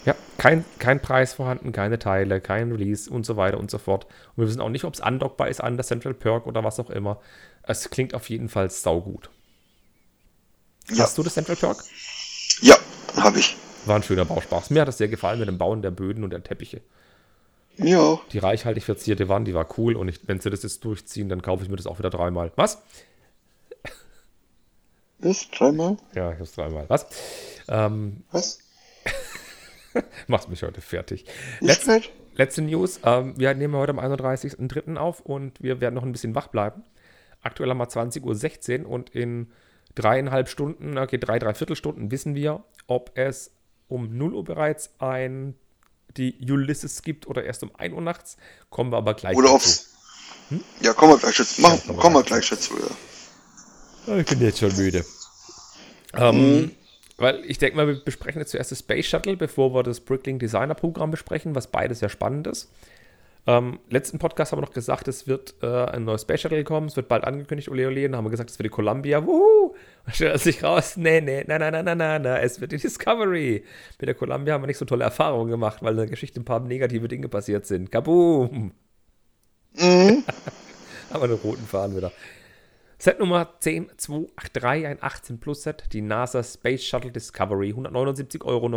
Ja, kein, kein Preis vorhanden, keine Teile, kein Release und so weiter und so fort. Und wir wissen auch nicht, ob es andockbar ist an der Central Perk oder was auch immer. Es klingt auf jeden Fall saugut. Ja. Hast du das Central Perk? Ja, habe ich. War ein schöner Bauspaß. Mir hat das sehr gefallen mit dem Bauen der Böden und der Teppiche. Ja. Die reichhaltig verzierte Wand, die war cool und ich, wenn sie das jetzt durchziehen, dann kaufe ich mir das auch wieder dreimal. Was? Ist dreimal? Ja, ich hab's dreimal. Was? Ähm, Was? Machst mich heute fertig. Letzte, letzte News. Ähm, wir nehmen heute am 31.03. auf und wir werden noch ein bisschen wach bleiben. Aktuell haben wir 20.16 Uhr und in dreieinhalb Stunden, okay, drei, dreiviertel Stunden wissen wir, ob es um 0 Uhr bereits ein die Ulysses gibt oder erst um 1 Uhr nachts. Kommen wir aber gleich Oder aufs. Hm? Ja, kommen wir gleich dazu. Machen, ja, kommen wir gleich dazu, ja. Ich bin jetzt schon müde. Ähm, mhm. Weil ich denke mal, wir besprechen jetzt zuerst das Space Shuttle, bevor wir das Bricklink Designer Programm besprechen, was beides sehr spannend ist. Ähm, letzten Podcast haben wir noch gesagt, es wird äh, ein neues Space Shuttle kommen, es wird bald angekündigt, ole ole, dann haben wir gesagt, es wird die Columbia, wuhu! Dann stellt sich raus, nee, nee, nein, nein, nein, nein, nein, nein, es wird die Discovery. Mit der Columbia haben wir nicht so tolle Erfahrungen gemacht, weil in der Geschichte ein paar negative Dinge passiert sind. Kaboom! Mhm. haben wir einen roten Faden wieder. Set Nummer 10283, ein 18 Plus Set, die NASA Space Shuttle Discovery, 179,99 Euro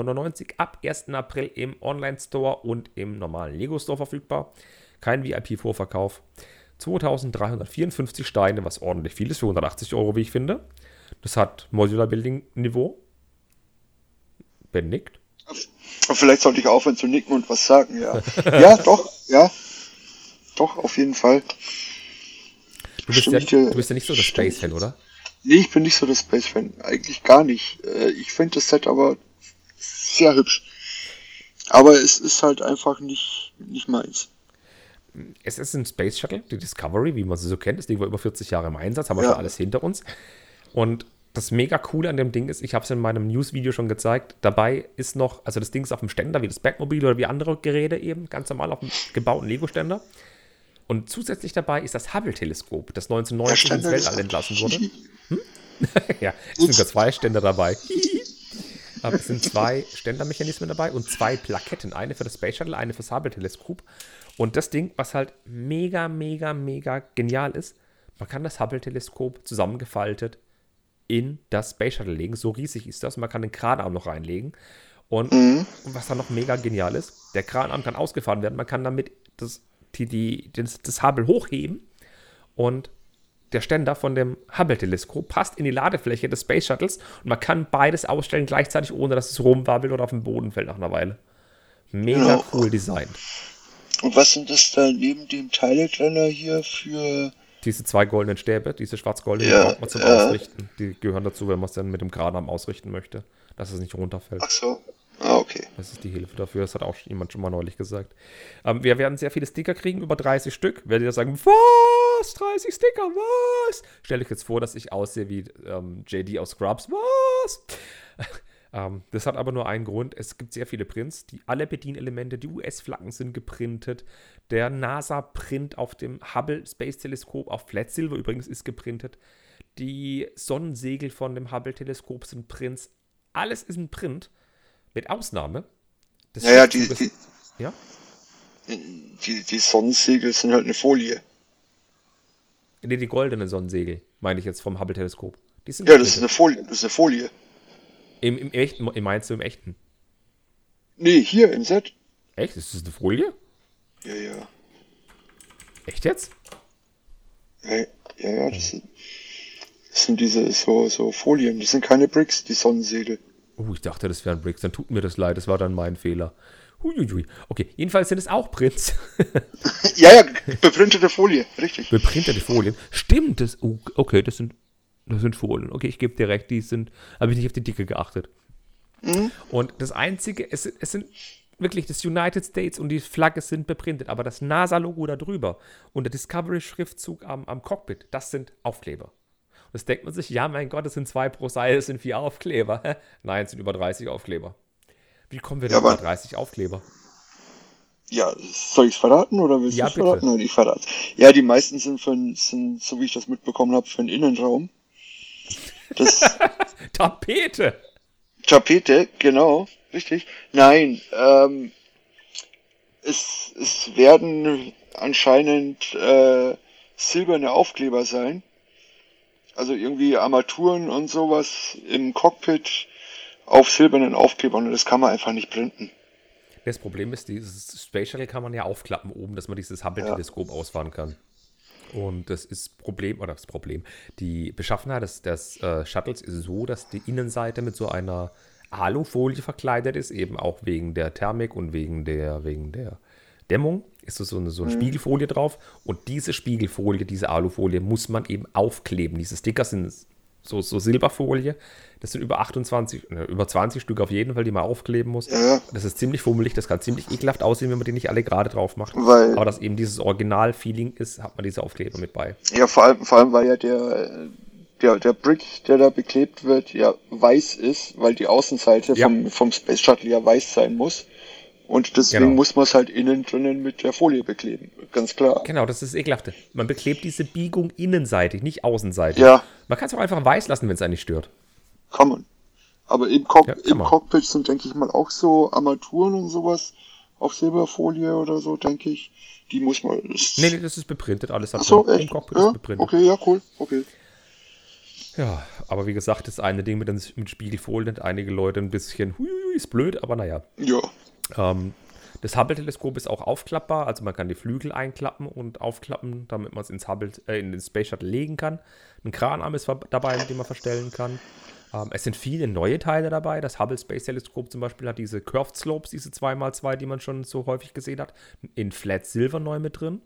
ab 1. April im Online Store und im normalen Lego Store verfügbar. Kein VIP-Vorverkauf. 2354 Steine, was ordentlich viel ist für 180 Euro, wie ich finde. Das hat Modular Building Niveau. Ben nickt. Vielleicht sollte ich aufhören zu nicken und was sagen, ja. ja, doch, ja. Doch, auf jeden Fall. Du bist, ja, du bist ja nicht so der Space-Fan, oder? Nee, ich bin nicht so der Space-Fan. Eigentlich gar nicht. Äh, ich finde das Set aber sehr hübsch. Aber es ist halt einfach nicht, nicht meins. Es ist ein Space Shuttle, die Discovery, wie man sie so kennt. Das Ding war über 40 Jahre im Einsatz, haben wir ja. schon alles hinter uns. Und das mega coole an dem Ding ist, ich habe es in meinem News-Video schon gezeigt, dabei ist noch, also das Ding ist auf dem Ständer, wie das Backmobil oder wie andere Geräte eben, ganz normal auf dem gebauten Lego-Ständer. Und zusätzlich dabei ist das Hubble-Teleskop, das 1990 ins Weltall entlassen wurde. Hm? ja, es sind sogar zwei Ständer dabei. Aber es sind zwei Ständermechanismen dabei und zwei Plaketten. Eine für das Space Shuttle, eine für das Hubble-Teleskop. Und das Ding, was halt mega, mega, mega genial ist, man kann das Hubble-Teleskop zusammengefaltet in das Space Shuttle legen. So riesig ist das. Man kann den Kranarm noch reinlegen. Und mhm. was dann noch mega genial ist, der Kranarm kann ausgefahren werden. Man kann damit das die, die, das, das Hubble hochheben und der Ständer von dem Hubble-Teleskop passt in die Ladefläche des Space Shuttles und man kann beides ausstellen gleichzeitig, ohne dass es rumwabbelt oder auf den Boden fällt nach einer Weile. Mega ja. cool designt. Und was sind das da neben dem Teiletrenner hier für. Diese zwei goldenen Stäbe, diese schwarz-goldenen, ja, braucht man zum ja. Ausrichten. Die gehören dazu, wenn man es dann mit dem Kranarm ausrichten möchte, dass es nicht runterfällt. Ach so. Ah, okay. Das ist die Hilfe dafür. Das hat auch jemand schon mal neulich gesagt. Ähm, wir werden sehr viele Sticker kriegen, über 30 Stück. Werdet ihr sagen, was? 30 Sticker, was? Stell euch jetzt vor, dass ich aussehe wie ähm, JD aus Scrubs. Was? ähm, das hat aber nur einen Grund. Es gibt sehr viele Prints. Die, alle Bedienelemente, die US-Flaggen sind geprintet. Der NASA-Print auf dem Hubble Space Teleskop auf Flat Silver übrigens ist geprintet. Die Sonnensegel von dem Hubble-Teleskop sind Prints. Alles ist ein Print. Mit Ausnahme des naja, die, die, ja? Die, die Sonnensegel sind halt eine Folie. Nee, die goldenen Sonnensegel, meine ich jetzt vom Hubble-Teleskop. Ja, das ist eine Folie. Das ist eine Folie. Im, im echten, meinst du im echten? Nee, hier im Set. Echt? Ist das eine Folie? Ja, ja. Echt jetzt? Ja, ja, ja das, sind, das sind diese so, so Folien. Das sind keine Bricks, die Sonnensegel. Oh, ich dachte, das wären Bricks. Dann tut mir das leid. Das war dann mein Fehler. Huiuiui. Okay, jedenfalls sind es auch Prints. ja, ja, beprintete Folie, richtig. Beprintete Folien. Stimmt, das. Oh, okay, das sind, das sind Folien. Okay, ich gebe dir recht, die sind. Habe ich nicht auf die Dicke geachtet. Mhm. Und das Einzige, es, es sind wirklich das United States und die Flagge sind beprintet, aber das NASA-Logo da drüber und der Discovery-Schriftzug am, am Cockpit, das sind Aufkleber. Das denkt man sich, ja, mein Gott, es sind zwei pro Seite, es sind vier Aufkleber. Nein, es sind über 30 Aufkleber. Wie kommen wir denn ja, über 30 Aufkleber? Ja, soll ich es verraten oder willst ja, du es verraten? Nein, ich verrate Ja, die meisten sind, für, sind, so wie ich das mitbekommen habe, für den Innenraum. Das Tapete! Tapete, genau, richtig. Nein, ähm, es, es werden anscheinend äh, silberne Aufkleber sein. Also irgendwie Armaturen und sowas im Cockpit auf silbernen Aufklebern und das kann man einfach nicht printen. Das Problem ist, dieses Space Shuttle kann man ja aufklappen oben, dass man dieses Hubble-Teleskop ja. ausfahren kann. Und das ist Problem, oder das Problem, die Beschaffenheit des, des äh, Shuttles ist so, dass die Innenseite mit so einer Alufolie verkleidet ist, eben auch wegen der Thermik und wegen der, wegen der Dämmung. Ist so eine, so eine mhm. Spiegelfolie drauf. Und diese Spiegelfolie, diese Alufolie, muss man eben aufkleben. Diese Sticker sind so, so Silberfolie. Das sind über 28, ne, über 20 Stück auf jeden Fall, die man aufkleben muss. Ja. Das ist ziemlich fummelig, das kann ziemlich ekelhaft aussehen, wenn man die nicht alle gerade drauf macht. Weil, Aber dass eben dieses Original-Feeling ist, hat man diese Aufkleber mit bei. Ja, vor allem, vor allem weil ja der, der, der Brick, der da beklebt wird, ja weiß ist, weil die Außenseite ja. vom, vom Space Shuttle ja weiß sein muss. Und deswegen genau. muss man es halt innen drinnen mit der Folie bekleben. Ganz klar. Genau, das ist das Ekelhafte. Man beklebt diese Biegung innenseitig, nicht außenseitig. Ja. Man kann es auch einfach weiß lassen, wenn es einen nicht stört. Kann man. Aber im, Cock ja, im Cockpit sind, denke ich mal, auch so Armaturen und sowas auf Silberfolie oder so, denke ich. Die muss man. Nee, nee, das ist beprintet, alles hat so, echt? Im Cockpit ja? ist beprintet. Okay, ja, cool. Okay. Ja, aber wie gesagt, das eine Ding mit, mit Spiegelfolien, einige Leute ein bisschen, hui, ist blöd, aber naja. Ja. Ähm, das Hubble-Teleskop ist auch aufklappbar, also man kann die Flügel einklappen und aufklappen, damit man es ins Hubble, äh, in den Space Shuttle legen kann. Ein Kranarm ist dabei, mit dem man verstellen kann. Ähm, es sind viele neue Teile dabei. Das Hubble Space Teleskop zum Beispiel hat diese Curved Slopes, diese 2x2, die man schon so häufig gesehen hat, in Flat Silver neu mit drin.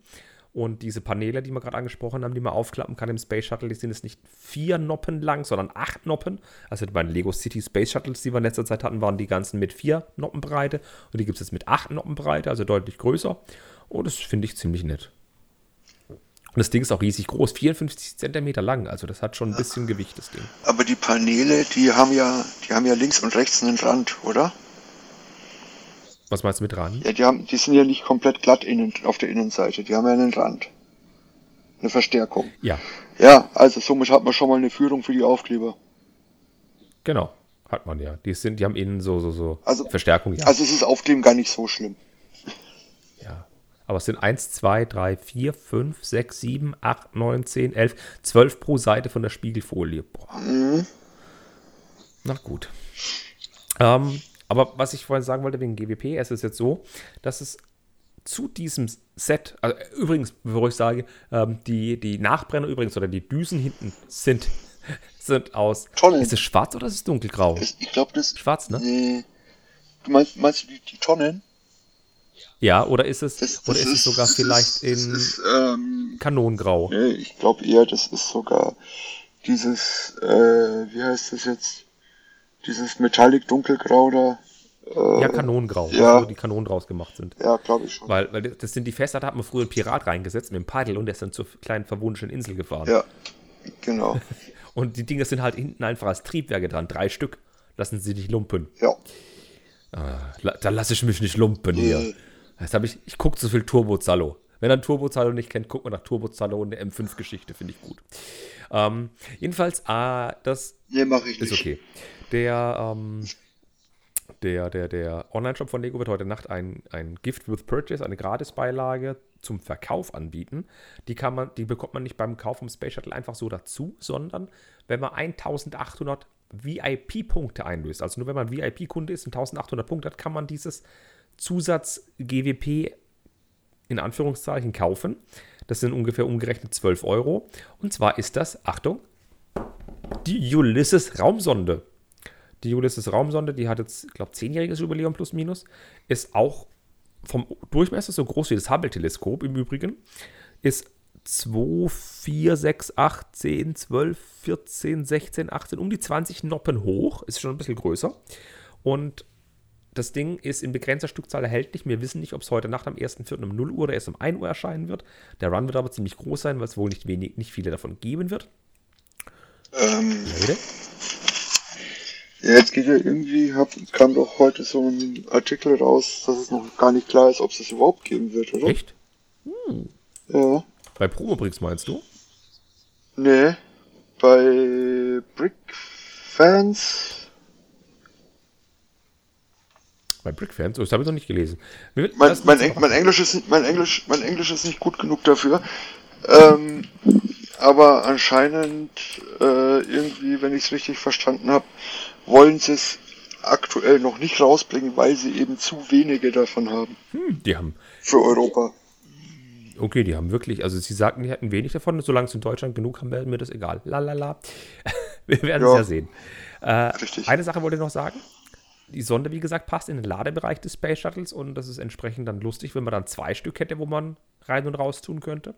Und diese Paneele, die wir gerade angesprochen haben, die man aufklappen kann im Space Shuttle, die sind jetzt nicht vier Noppen lang, sondern acht Noppen. Also bei den Lego City Space Shuttles, die wir in letzter Zeit hatten, waren die ganzen mit vier Noppen Breite. Und die gibt es jetzt mit acht Noppen Breite, also deutlich größer. Und das finde ich ziemlich nett. Und das Ding ist auch riesig groß, 54 Zentimeter lang. Also das hat schon ein bisschen Gewicht, das Ding. Aber die Paneele, die haben ja, die haben ja links und rechts einen Rand, oder? Was meinst du mit Rand? Ja, die, haben, die sind ja nicht komplett glatt innen, auf der Innenseite. Die haben ja einen Rand. Eine Verstärkung. Ja. Ja, also somit hat man schon mal eine Führung für die Aufkleber. Genau, hat man ja. Die sind, die haben innen so, so, so also, Verstärkung, ja. Also es ist Aufkleben gar nicht so schlimm. Ja. Aber es sind 1, 2, 3, 4, 5, 6, 7, 8, 9, 10, 11, 12 pro Seite von der Spiegelfolie. Boah. Mhm. Na gut. Ähm, aber was ich vorhin sagen wollte wegen GWP, es ist jetzt so, dass es zu diesem Set, also übrigens, bevor ich sage, ähm, die, die Nachbrenner übrigens oder die Düsen hinten sind, sind aus. Tonnen. Ist es schwarz oder ist es dunkelgrau? Ich glaube, das ist. Schwarz, ne? Äh, du meinst, meinst du die, die Tonnen? Ja, oder ist es, das, das oder ist, ist, es sogar vielleicht in ist, ähm, Kanonengrau? Nee, ich glaube eher, das ist sogar dieses, äh, wie heißt das jetzt? Dieses Metallic Dunkelgrau da. Äh, ja, Kanonengrau, ja. wo die Kanonen draus gemacht sind. Ja, glaube ich schon. Weil, weil das sind die Fässer, da hat man früher einen Pirat reingesetzt mit dem Paddel und der ist dann zur kleinen verwunschenen Insel gefahren. Ja, genau. und die Dinger sind halt hinten einfach als Triebwerke dran, drei Stück. Lassen sie nicht lumpen. Ja. Ah, da lasse ich mich nicht lumpen hier. Jetzt habe ich, ich gucke zu viel Turbo Zallo. Wenn er Turbo Zallo nicht kennt, guckt man nach Turbo Zallo und der M5-Geschichte, finde ich gut. Ähm, jedenfalls, ah, das nee, ist nicht. okay. Der, ähm, der, der, der Online-Shop von Lego wird heute Nacht ein, ein Gift with Purchase, eine Gratisbeilage zum Verkauf anbieten. Die, kann man, die bekommt man nicht beim Kauf vom Space Shuttle einfach so dazu, sondern wenn man 1800 VIP-Punkte einlöst, also nur wenn man VIP-Kunde ist und 1800 Punkte hat, kann man dieses Zusatz-GWP in Anführungszeichen kaufen. Das sind ungefähr umgerechnet 12 Euro. Und zwar ist das, Achtung, die Ulysses Raumsonde. Die Ulysses Raumsonde, die hat jetzt, ich glaube, zehnjähriges Jubiläum plus minus, ist auch vom Durchmesser so groß wie das Hubble-Teleskop im Übrigen, ist 2, 4, 6, 8, 10, 12, 14, 16, 18, um die 20 Noppen hoch, ist schon ein bisschen größer. Und das Ding ist in begrenzter Stückzahl erhältlich. Wir wissen nicht, ob es heute Nacht am 1.4. um 0 Uhr oder erst um 1 Uhr erscheinen wird. Der Run wird aber ziemlich groß sein, weil es wohl nicht, wenig, nicht viele davon geben wird. Ähm, ja, Ja, jetzt geht ja irgendwie, hab, kam doch heute so ein Artikel raus, dass es noch gar nicht klar ist, ob es es überhaupt geben wird, oder? Echt? Hm. Ja. Bei Promobricks meinst du? Nee, bei Brick Fans. Bei Brick Fans? Oh, das habe ich noch nicht gelesen. Mein, mein, Eng mein, Englisch ist, mein, Englisch, mein Englisch ist nicht gut genug dafür. Ähm, aber anscheinend äh, irgendwie, wenn ich es richtig verstanden habe, wollen sie es aktuell noch nicht rausbringen, weil sie eben zu wenige davon haben. Hm, die haben. Für Europa. Okay, die haben wirklich, also sie sagten, die hätten wenig davon, solange es in Deutschland genug haben, wäre mir das egal. Lalala. Wir werden es ja. ja sehen. Äh, Richtig. Eine Sache wollte ich noch sagen. Die Sonde, wie gesagt, passt in den Ladebereich des Space Shuttles und das ist entsprechend dann lustig, wenn man dann zwei Stück hätte, wo man rein und raus tun könnte.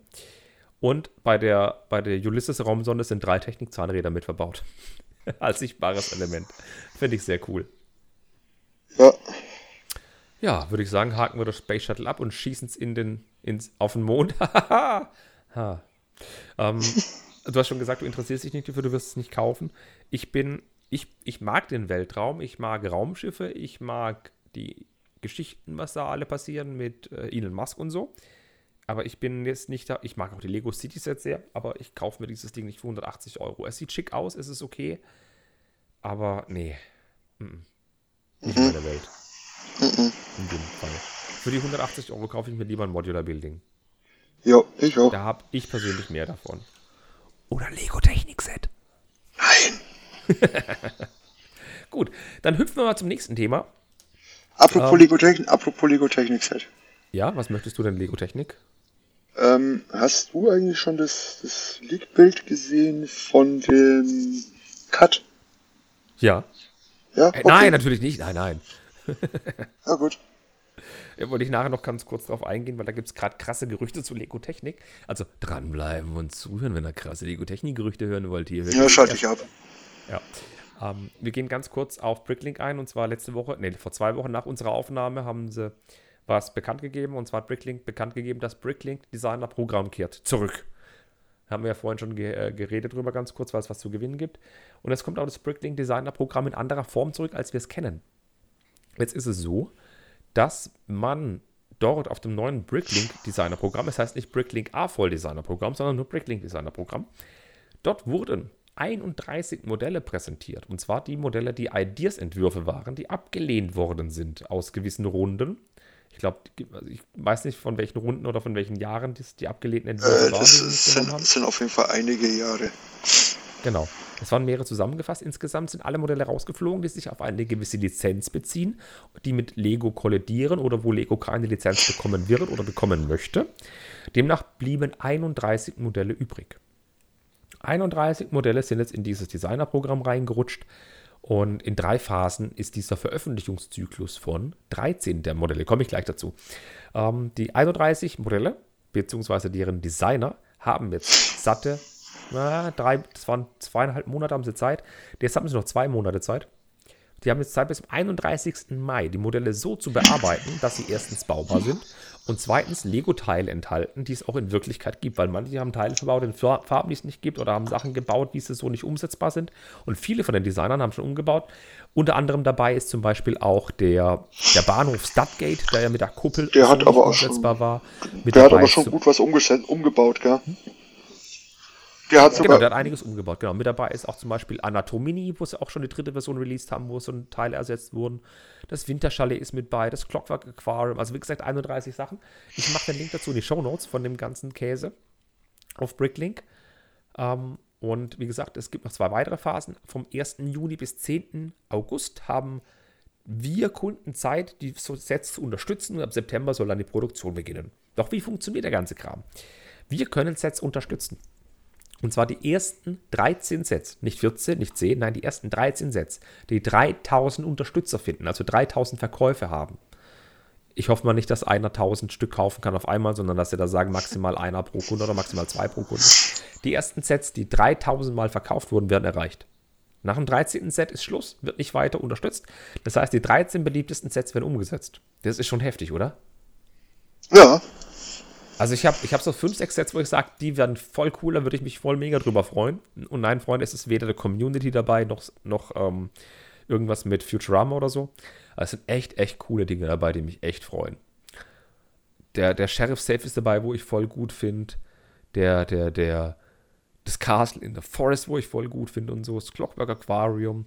Und bei der, bei der Ulysses-Raumsonde sind drei Technikzahnräder mit verbaut. Als sichtbares Element. Finde ich sehr cool. Ja. Ja, würde ich sagen, haken wir das Space Shuttle ab und schießen es in den, ins, auf den Mond. ha. ähm, du hast schon gesagt, du interessierst dich nicht dafür, du wirst es nicht kaufen. Ich bin, ich, ich mag den Weltraum, ich mag Raumschiffe, ich mag die Geschichten, was da alle passieren mit äh, Elon Musk und so. Aber ich bin jetzt nicht da, ich mag auch die Lego City Sets sehr, aber ich kaufe mir dieses Ding nicht für 180 Euro. Es sieht schick aus, es ist okay, aber nee. Mm Nicht mhm. meine Welt. Mhm. In dem Fall. Für die 180 Euro kaufe ich mir lieber ein Modular Building. Ja, ich auch. Da habe ich persönlich mehr davon. Oder Lego Technik Set. Nein. Gut, dann hüpfen wir mal zum nächsten Thema. Apropos, ähm, Lego, Technik, apropos Lego Technik Set. Ja, was möchtest du denn Lego Technik? Ähm, hast du eigentlich schon das, das Leak-Bild gesehen von dem Cut? Ja. Ja? Okay. Äh, nein, natürlich nicht. Nein, nein. ja, gut. Ja, wollte ich nachher noch ganz kurz drauf eingehen, weil da gibt es gerade krasse Gerüchte zu Lego Technik. Also dranbleiben und zuhören, wenn ihr krasse Lego Technik-Gerüchte hören wollt. Hier ja, schalte ich ab. Ja. Ähm, wir gehen ganz kurz auf Bricklink ein und zwar letzte Woche, nee, vor zwei Wochen nach unserer Aufnahme haben sie was bekannt gegeben. Und zwar hat Bricklink bekannt gegeben, dass Bricklink Designer Programm kehrt. Zurück. Haben wir ja vorhin schon ge äh, geredet drüber ganz kurz, weil es was zu gewinnen gibt. Und es kommt auch das Bricklink Designer Programm in anderer Form zurück, als wir es kennen. Jetzt ist es so, dass man dort auf dem neuen Bricklink Designer Programm, das heißt nicht Bricklink A-Voll Designer Programm, sondern nur Bricklink Designer Programm, dort wurden 31 Modelle präsentiert. Und zwar die Modelle, die Ideas-Entwürfe waren, die abgelehnt worden sind aus gewissen Runden. Ich glaube, also ich weiß nicht von welchen Runden oder von welchen Jahren die, die abgelehnten Entwürfe äh, waren. Das sind, haben. sind auf jeden Fall einige Jahre. Genau. Es waren mehrere zusammengefasst. Insgesamt sind alle Modelle rausgeflogen, die sich auf eine gewisse Lizenz beziehen, die mit Lego kollidieren oder wo Lego keine Lizenz bekommen wird oder bekommen möchte. Demnach blieben 31 Modelle übrig. 31 Modelle sind jetzt in dieses Designerprogramm reingerutscht. Und in drei Phasen ist dieser Veröffentlichungszyklus von 13 der Modelle. Komme ich gleich dazu. Ähm, die 31 Modelle, beziehungsweise deren Designer, haben jetzt satte, na, drei, das waren zweieinhalb Monate haben sie Zeit. Jetzt haben sie noch zwei Monate Zeit. Die haben jetzt Zeit bis zum 31. Mai, die Modelle so zu bearbeiten, dass sie erstens baubar sind und zweitens Lego-Teile enthalten, die es auch in Wirklichkeit gibt, weil manche haben Teile verbaut in Farben, die es nicht gibt oder haben Sachen gebaut, die so nicht umsetzbar sind. Und viele von den Designern haben schon umgebaut. Unter anderem dabei ist zum Beispiel auch der, der Bahnhof Studgate, der ja mit der Kuppel der so hat aber auch schon, war. der hat aber schon gut was umgebaut, gell? Hm? Der hat genau, der hat einiges umgebaut. Genau, mit dabei ist auch zum Beispiel Anatomini, wo sie auch schon die dritte Version released haben, wo so ein Teil ersetzt wurden. Das Winterchalet ist mit bei, das Clockwork Aquarium, also wie gesagt 31 Sachen. Ich mache den Link dazu in die Show Notes von dem ganzen Käse auf Bricklink. Ähm, und wie gesagt, es gibt noch zwei weitere Phasen. Vom 1. Juni bis 10. August haben wir Kunden Zeit, die Sets zu unterstützen und ab September soll dann die Produktion beginnen. Doch wie funktioniert der ganze Kram? Wir können Sets unterstützen. Und zwar die ersten 13 Sets, nicht 14, nicht 10, nein, die ersten 13 Sets, die 3000 Unterstützer finden, also 3000 Verkäufe haben. Ich hoffe mal nicht, dass einer 1000 Stück kaufen kann auf einmal, sondern dass sie da sagen, maximal einer pro Kunde oder maximal zwei pro Kunde. Die ersten Sets, die 3000 Mal verkauft wurden, werden erreicht. Nach dem 13. Set ist Schluss, wird nicht weiter unterstützt. Das heißt, die 13 beliebtesten Sets werden umgesetzt. Das ist schon heftig, oder? Ja, also ich habe ich hab so fünf, sechs Sets, wo ich sage, die werden voll cool, da würde ich mich voll mega drüber freuen. Und nein, Freunde, es ist weder der Community dabei, noch, noch ähm, irgendwas mit Futurama oder so. Aber es sind echt, echt coole Dinge dabei, die mich echt freuen. Der, der Sheriff Safe ist dabei, wo ich voll gut finde. Der, der, der, das Castle in the Forest, wo ich voll gut finde und so. Das Clockwork Aquarium.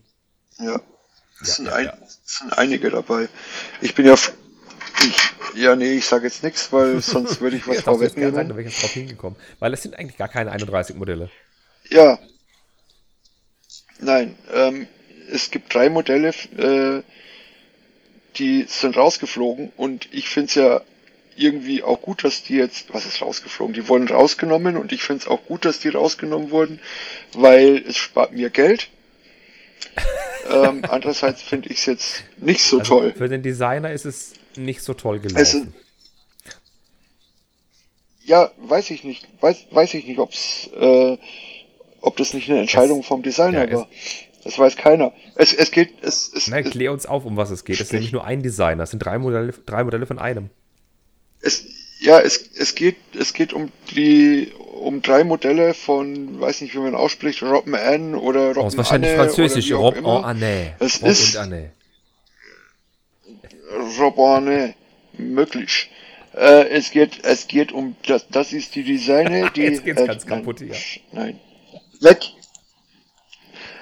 Ja. Es ja, sind, ja, ein, ja. sind einige dabei. Ich bin ja. Ich, ja, nee, ich sage jetzt nichts, weil sonst würde ich was ja, vorwegnehmen. Sagen, da wäre ich jetzt drauf hingekommen. Weil es sind eigentlich gar keine 31 Modelle. Ja. Nein, ähm, es gibt drei Modelle, äh, die sind rausgeflogen und ich finde es ja irgendwie auch gut, dass die jetzt, was ist rausgeflogen? Die wurden rausgenommen und ich finde es auch gut, dass die rausgenommen wurden, weil es spart mir Geld. ähm, andererseits finde ich es jetzt nicht so also toll. Für den Designer ist es nicht so toll gelaufen. Es, ja, weiß ich nicht. Weiß, weiß ich nicht, ob's, äh, ob das nicht eine Entscheidung es, vom Designer ja, war. Das weiß keiner. Es, es geht. Es, es, Nein, klär uns auf, um was es geht. Es ist nämlich nur ein Designer. Es sind drei Modelle, drei Modelle von einem. Es, ja, es, es geht, es geht um die, um drei Modelle von, weiß nicht, wie man ausspricht, Robin Anne oder Robin oh, ist wahrscheinlich Anne französisch, Robin Anne. Es Rob ist Anne. Robin Anne, möglich. Äh, es geht, es geht um, das, das ist die Designer, die. Jetzt geht's äh, ganz kaputt hier. Nein. Weg!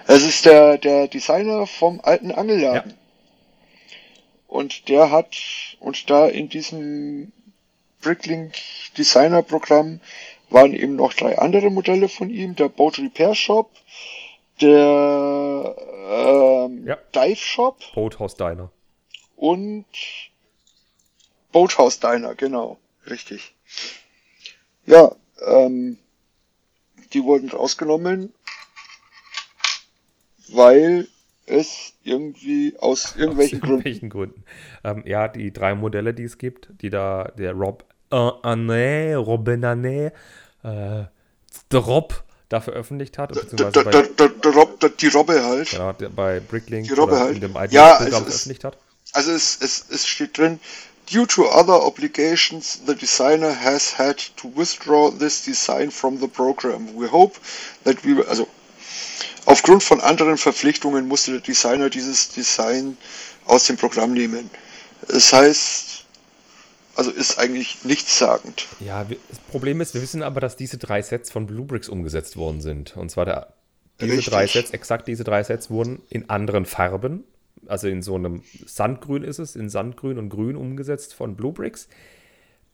Es ist der, der Designer vom alten Angelladen. Ja. Und der hat, und da in diesem Bricklink Designer Programm waren eben noch drei andere Modelle von ihm, der Boat Repair Shop, der ähm, ja. Dive Shop. Boathouse Diner. Und Boathouse Diner, genau, richtig. Ja, ähm, die wurden rausgenommen weil es irgendwie aus irgendwelchen, aus irgendwelchen Gründen. Gründen. Ähm, ja, die drei Modelle, die es gibt, die da der Rob Ané, Robin Ané, äh, der Rob da veröffentlicht hat. Der, der, der Rob, der, die Robbe halt. Genau, der bei Bricklink die Robbe halt. in dem ja, Programm veröffentlicht hat. Also es, es, es steht drin, Due to other obligations, the designer has had to withdraw this design from the program. We hope that we, also Aufgrund von anderen Verpflichtungen musste der Designer dieses Design aus dem Programm nehmen. Das heißt, also ist eigentlich nichtssagend. Ja, das Problem ist, wir wissen aber, dass diese drei Sets von Bluebricks umgesetzt worden sind. Und zwar der, diese Richtig. drei Sets, exakt diese drei Sets wurden in anderen Farben, also in so einem Sandgrün ist es, in Sandgrün und Grün umgesetzt von Bluebricks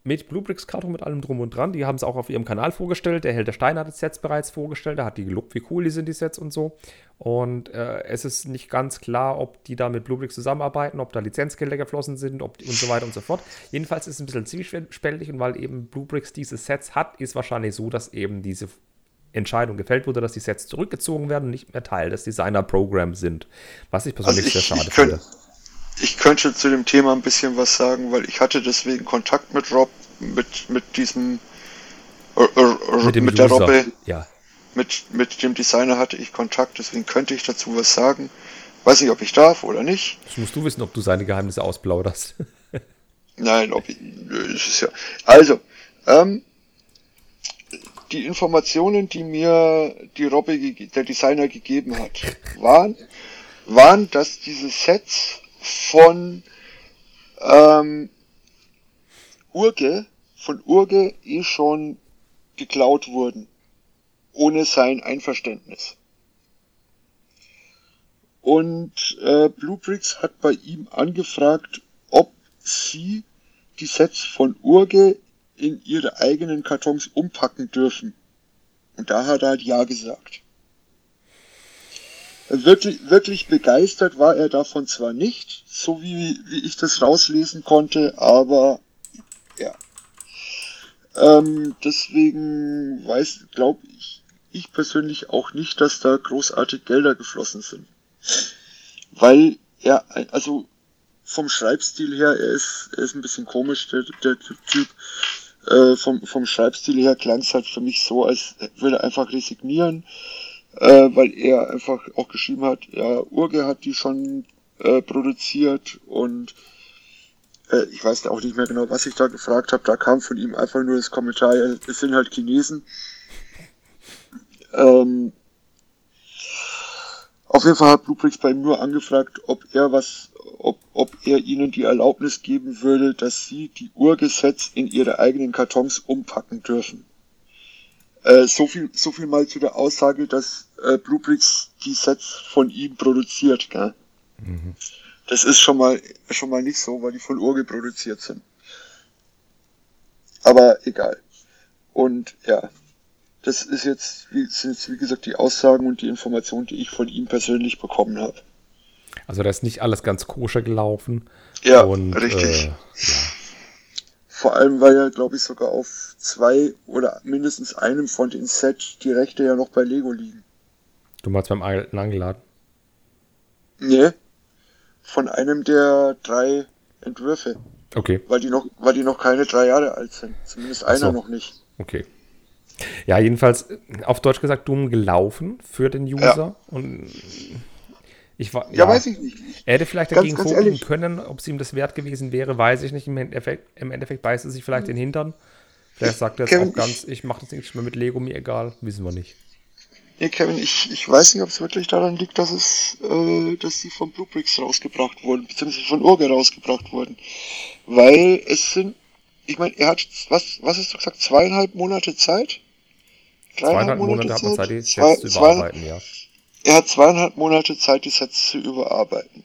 mit Bluebricks-Karton, mit allem drum und dran. Die haben es auch auf ihrem Kanal vorgestellt. Der Held der Stein hat die Sets bereits vorgestellt. Da hat die gelobt, wie cool die sind, die Sets und so. Und äh, es ist nicht ganz klar, ob die da mit Bluebricks zusammenarbeiten, ob da Lizenzgelder geflossen sind ob, und so weiter und so fort. Jedenfalls ist es ein bisschen zwiespältig und weil eben Bluebricks diese Sets hat, ist wahrscheinlich so, dass eben diese Entscheidung gefällt wurde, dass die Sets zurückgezogen werden und nicht mehr Teil des Designer-Programs sind. Was ich persönlich also ich, sehr schade finde ich könnte zu dem Thema ein bisschen was sagen, weil ich hatte deswegen Kontakt mit Rob, mit, mit diesem, äh, äh, mit, mit der Robbe, ja. mit, mit dem Designer hatte ich Kontakt, deswegen könnte ich dazu was sagen. Weiß nicht, ob ich darf oder nicht. Das musst du wissen, ob du seine Geheimnisse ausplauderst. Nein, ob ich, ist ja. Also, ähm, die Informationen, die mir die Robbe, der Designer gegeben hat, waren, waren, dass diese Sets von ähm, Urge, von Urge eh schon geklaut wurden, ohne sein Einverständnis. Und äh, Bluebricks hat bei ihm angefragt, ob sie die Sets von Urge in ihre eigenen Kartons umpacken dürfen. Und da hat er halt Ja gesagt. Wirklich, wirklich begeistert war er davon zwar nicht, so wie, wie ich das rauslesen konnte, aber ja. Ähm, deswegen weiß, glaube ich, ich persönlich auch nicht, dass da großartig Gelder geflossen sind. Weil er, also vom Schreibstil her, er ist, er ist ein bisschen komisch, der, der Typ. Äh, vom, vom Schreibstil her klang es halt für mich so, als würde er einfach resignieren äh, weil er einfach auch geschrieben hat, ja, Urge hat die schon äh, produziert und äh, ich weiß auch nicht mehr genau, was ich da gefragt habe. Da kam von ihm einfach nur das Kommentar, es sind halt Chinesen. Ähm, Auf jeden Fall hat Blueprix bei nur angefragt, ob er was, ob, ob er ihnen die Erlaubnis geben würde, dass sie die Urgesetz in ihre eigenen Kartons umpacken dürfen. Äh, so viel, so viel mal zu der Aussage, dass äh, Blueprix die Sets von ihm produziert. Gell? Mhm. Das ist schon mal, schon mal nicht so, weil die von Urge produziert sind. Aber egal. Und ja, das ist jetzt, wie, sind jetzt, wie gesagt, die Aussagen und die Informationen, die ich von ihm persönlich bekommen habe. Also da ist nicht alles ganz koscher gelaufen. Ja, und, richtig. Äh, ja. Vor allem, weil ja, glaube ich, sogar auf zwei oder mindestens einem von den Sets die Rechte ja noch bei Lego liegen. Du meinst beim alten angeladen? Nee. Von einem der drei Entwürfe. Okay. Weil die noch, weil die noch keine drei Jahre alt sind. Zumindest einer so. noch nicht. Okay. Ja, jedenfalls auf Deutsch gesagt dumm gelaufen für den User. Ja. Und ich war, ja, ja, weiß ich nicht. Er hätte vielleicht dagegen ganz, ganz können, ob es ihm das wert gewesen wäre, weiß ich nicht. Im Endeffekt, im Endeffekt beißt er sich vielleicht den Hintern. Vielleicht sagt er jetzt auch ganz, ich mache das nicht mehr mit Lego, mir egal. Wissen wir nicht. Nee, Kevin, ich, ich weiß nicht, ob es wirklich daran liegt, dass es, äh, dass sie von Bluebricks rausgebracht wurden, beziehungsweise von Urge rausgebracht wurden. Weil es sind, ich meine, er hat, was, was hast du gesagt, zweieinhalb Monate Zeit? Zweieinhalb Monate, Monate hat man Zeit, die Sets zu überarbeiten, ja. Er hat zweieinhalb Monate Zeit, die Sets zu überarbeiten.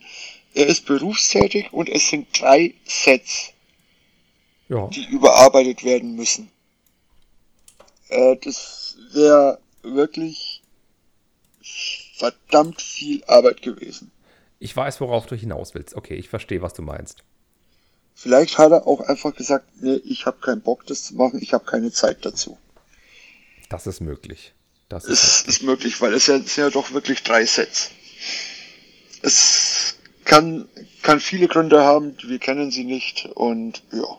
Er ist berufstätig und es sind drei Sets, ja. die überarbeitet werden müssen. Äh, das wäre wirklich verdammt viel Arbeit gewesen. Ich weiß, worauf du hinaus willst. Okay, ich verstehe, was du meinst. Vielleicht hat er auch einfach gesagt, nee, ich habe keinen Bock, das zu machen, ich habe keine Zeit dazu. Das ist möglich. Das ist, ist, ist möglich, weil es ja, sind ja doch wirklich drei Sets. Es kann, kann viele Gründe haben, wir kennen sie nicht und ja.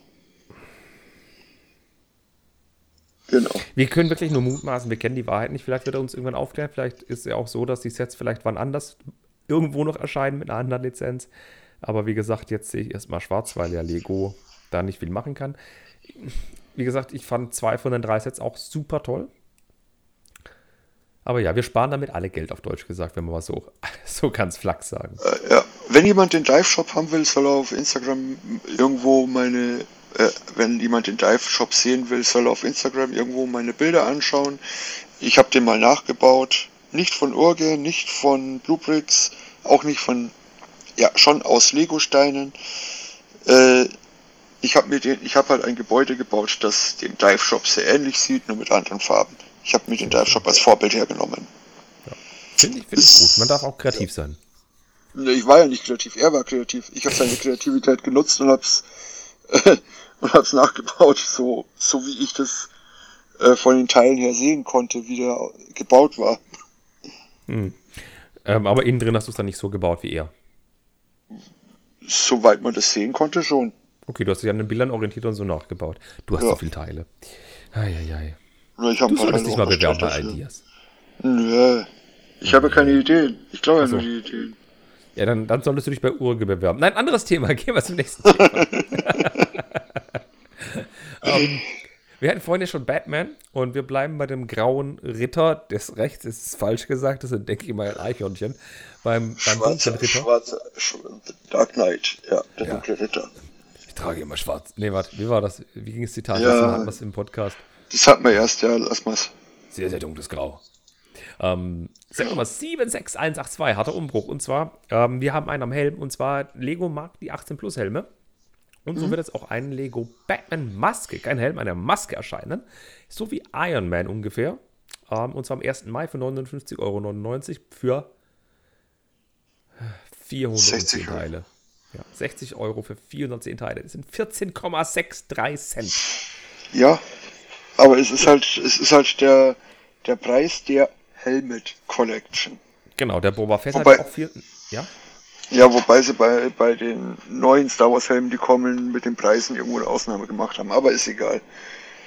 Genau. Wir können wirklich nur mutmaßen, wir kennen die Wahrheit nicht. Vielleicht wird er uns irgendwann aufklären. Vielleicht ist es ja auch so, dass die Sets vielleicht wann anders irgendwo noch erscheinen mit einer anderen Lizenz. Aber wie gesagt, jetzt sehe ich erstmal schwarz, weil ja Lego da nicht viel machen kann. Wie gesagt, ich fand zwei von den drei Sets auch super toll. Aber ja, wir sparen damit alle Geld auf Deutsch gesagt, wenn man mal so, so ganz flach sagen. Äh, ja, wenn jemand den Dive-Shop haben will, soll er auf Instagram irgendwo meine, äh, wenn jemand den Dive-Shop sehen will, soll er auf Instagram irgendwo meine Bilder anschauen. Ich habe den mal nachgebaut. Nicht von Urge, nicht von Bluebricks, auch nicht von, ja, schon aus Lego-Steinen. Äh, ich habe habe halt ein Gebäude gebaut, das dem Dive-Shop sehr ähnlich sieht, nur mit anderen Farben. Ich habe mir den Dive Shop als Vorbild hergenommen. Ja. Finde ich, find ich gut. Man darf auch kreativ ja. sein. Ich war ja nicht kreativ, er war kreativ. Ich habe seine Kreativität genutzt und hab's, äh, und hab's nachgebaut, so, so wie ich das äh, von den Teilen her sehen konnte, wie der gebaut war. Hm. Ähm, aber innen drin hast du es dann nicht so gebaut wie er. Soweit man das sehen konnte, schon. Okay, du hast dich an den Bildern orientiert und so nachgebaut. Du hast ja. so viele Teile. Eieiei. Ich du solltest dich mal bewerben bei Ideas. Nö, ich habe keine Ideen. Ich glaube ja nur die Ideen. Ja, dann, dann solltest du dich bei Urge bewerben. Nein, anderes Thema. Gehen wir zum nächsten Thema. um, ähm, wir hatten vorhin ja schon Batman und wir bleiben bei dem grauen Ritter des Rechts. Das ist falsch gesagt, das ist, denke ich mal, ein Eichhörnchen. Beim, beim dunklen Ritter. Schwarze, Dark Knight, ja, der ja. dunkle Ritter. Ich trage immer schwarz. Nee, warte, wie war das? Wie ging es Zitat? Ja. Das hatten wir es im Podcast. Das hatten wir erst, ja, lass mal's. Sehr, sehr dunkles Grau. Ähm, Nummer 76182, harter Umbruch. Und zwar, ähm, wir haben einen am Helm, und zwar Lego mag die 18 Plus Helme. Und so mhm. wird jetzt auch ein Lego Batman Maske, kein Helm, eine Maske erscheinen. So wie Iron Man ungefähr. Ähm, und zwar am 1. Mai für 59,99 Euro für 410 Teile. Ja, 60 Euro für 410 Teile. Das sind 14,63 Cent. Ja, aber es ist halt, es ist halt der, der Preis der Helmet Collection. Genau, der Boba Fett wobei, hat auch viel. Ja? Ja, wobei sie bei, bei den neuen Star Wars Helmen, die kommen, mit den Preisen irgendwo eine Ausnahme gemacht haben. Aber ist egal.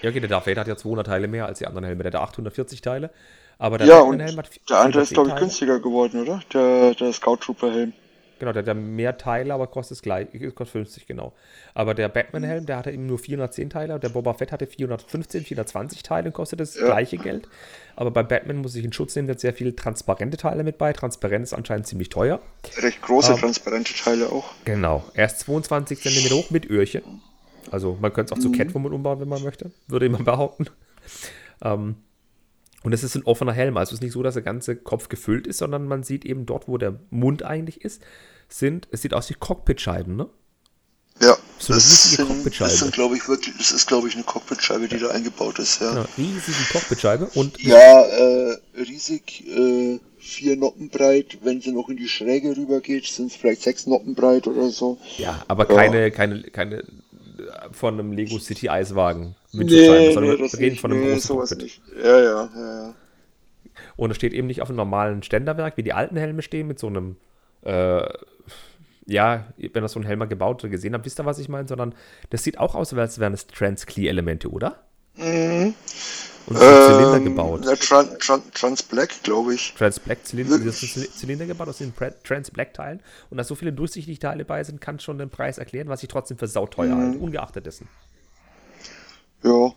Ja, okay, der Darth Vader hat ja 200 Teile mehr als die anderen Helme. Der hat 840 Teile. Aber der ja, und Helm hat der andere ist, glaube ich, günstiger geworden, oder? Der, der Scout Trooper Helm. Genau, der hat ja mehr Teile, aber kostet es gleich. Kostet 50, genau. Aber der Batman-Helm, der hatte eben nur 410 Teile. Der Boba Fett hatte 415, 420 Teile und kostet das ja. gleiche Geld. Aber bei Batman muss ich in Schutz nehmen, der hat sehr viele transparente Teile mit bei. Transparent ist anscheinend ziemlich teuer. Recht große ähm, transparente Teile auch. Genau. Er ist 22 cm hoch mit Öhrchen. Also man könnte es auch mhm. zu Catwoman umbauen, wenn man möchte. Würde jemand behaupten. Ähm, und es ist ein offener Helm. Also es ist nicht so, dass der ganze Kopf gefüllt ist, sondern man sieht eben dort, wo der Mund eigentlich ist, sind, es sieht aus wie Cockpitscheiben, ne? Ja, so das, sind, das sind, glaube ich, wirklich, das ist, glaube ich, eine Cockpitscheibe, die da eingebaut ist, ja. Genau, riesige Cockpitscheibe und. Ja, äh, riesig, äh, vier Noppen breit. Wenn sie noch in die Schräge rüber geht, sind es vielleicht sechs Noppen breit oder so. Ja, aber ja. keine, keine, keine von einem Lego City Eiswagen nee, sondern nee, wir reden von einem nee, großen Cockpit. Nicht. Ja, ja, ja, ja. Und es steht eben nicht auf einem normalen Ständerwerk, wie die alten Helme stehen, mit so einem, äh, ja, wenn das so ein Helmer gebaut oder gesehen habt, wisst ihr, was ich meine, sondern das sieht auch aus, als wären es Trans-Clear-Elemente, oder? Mhm. Und so ähm, Zylinder gebaut. Ja, Trans, Trans, Trans Black, glaube ich. Trans Black Zylinder, Zylinder gebaut aus den Trans Black Teilen. Und da so viele durchsichtige Teile bei sind, kann schon den Preis erklären, was ich trotzdem für sauteuer mhm. halte, ungeachtet dessen. Ja.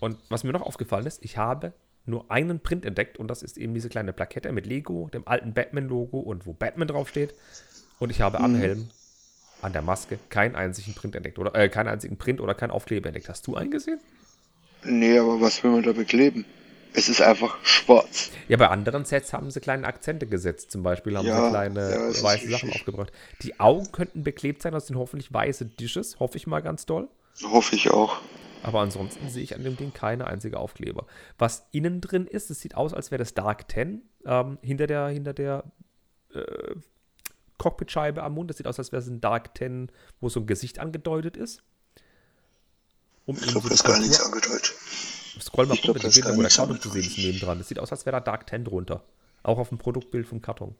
Und was mir noch aufgefallen ist, ich habe nur einen Print entdeckt und das ist eben diese kleine Plakette mit Lego, dem alten Batman-Logo und wo Batman draufsteht. Und ich habe mhm. am Helm, an der Maske, keinen einzigen Print entdeckt oder äh, keinen einzigen Print oder keinen Aufkleber entdeckt. Hast du einen gesehen? Nee, aber was will man da bekleben? Es ist einfach schwarz. Ja, bei anderen Sets haben sie kleine Akzente gesetzt. Zum Beispiel haben ja, sie kleine ja, weiße Sachen aufgebracht. Die Augen könnten beklebt sein, das sind hoffentlich weiße Dishes, hoffe ich mal ganz doll. Hoffe ich auch. Aber ansonsten sehe ich an dem Ding keine einzige Aufkleber. Was innen drin ist, es sieht aus, als wäre das Dark 10 ähm, hinter der, hinter der äh, Cockpitscheibe am Mund. Das sieht aus, als wäre es ein Dark 10, wo so ein Gesicht angedeutet ist. Um ich glaube, das ist gar nichts angedeutet. Scroll mal runter, die Bilder, wo der Karton zu sehen ist nebendran. Das sieht aus, als wäre da Dark 10 drunter. Auch auf dem Produktbild vom Karton.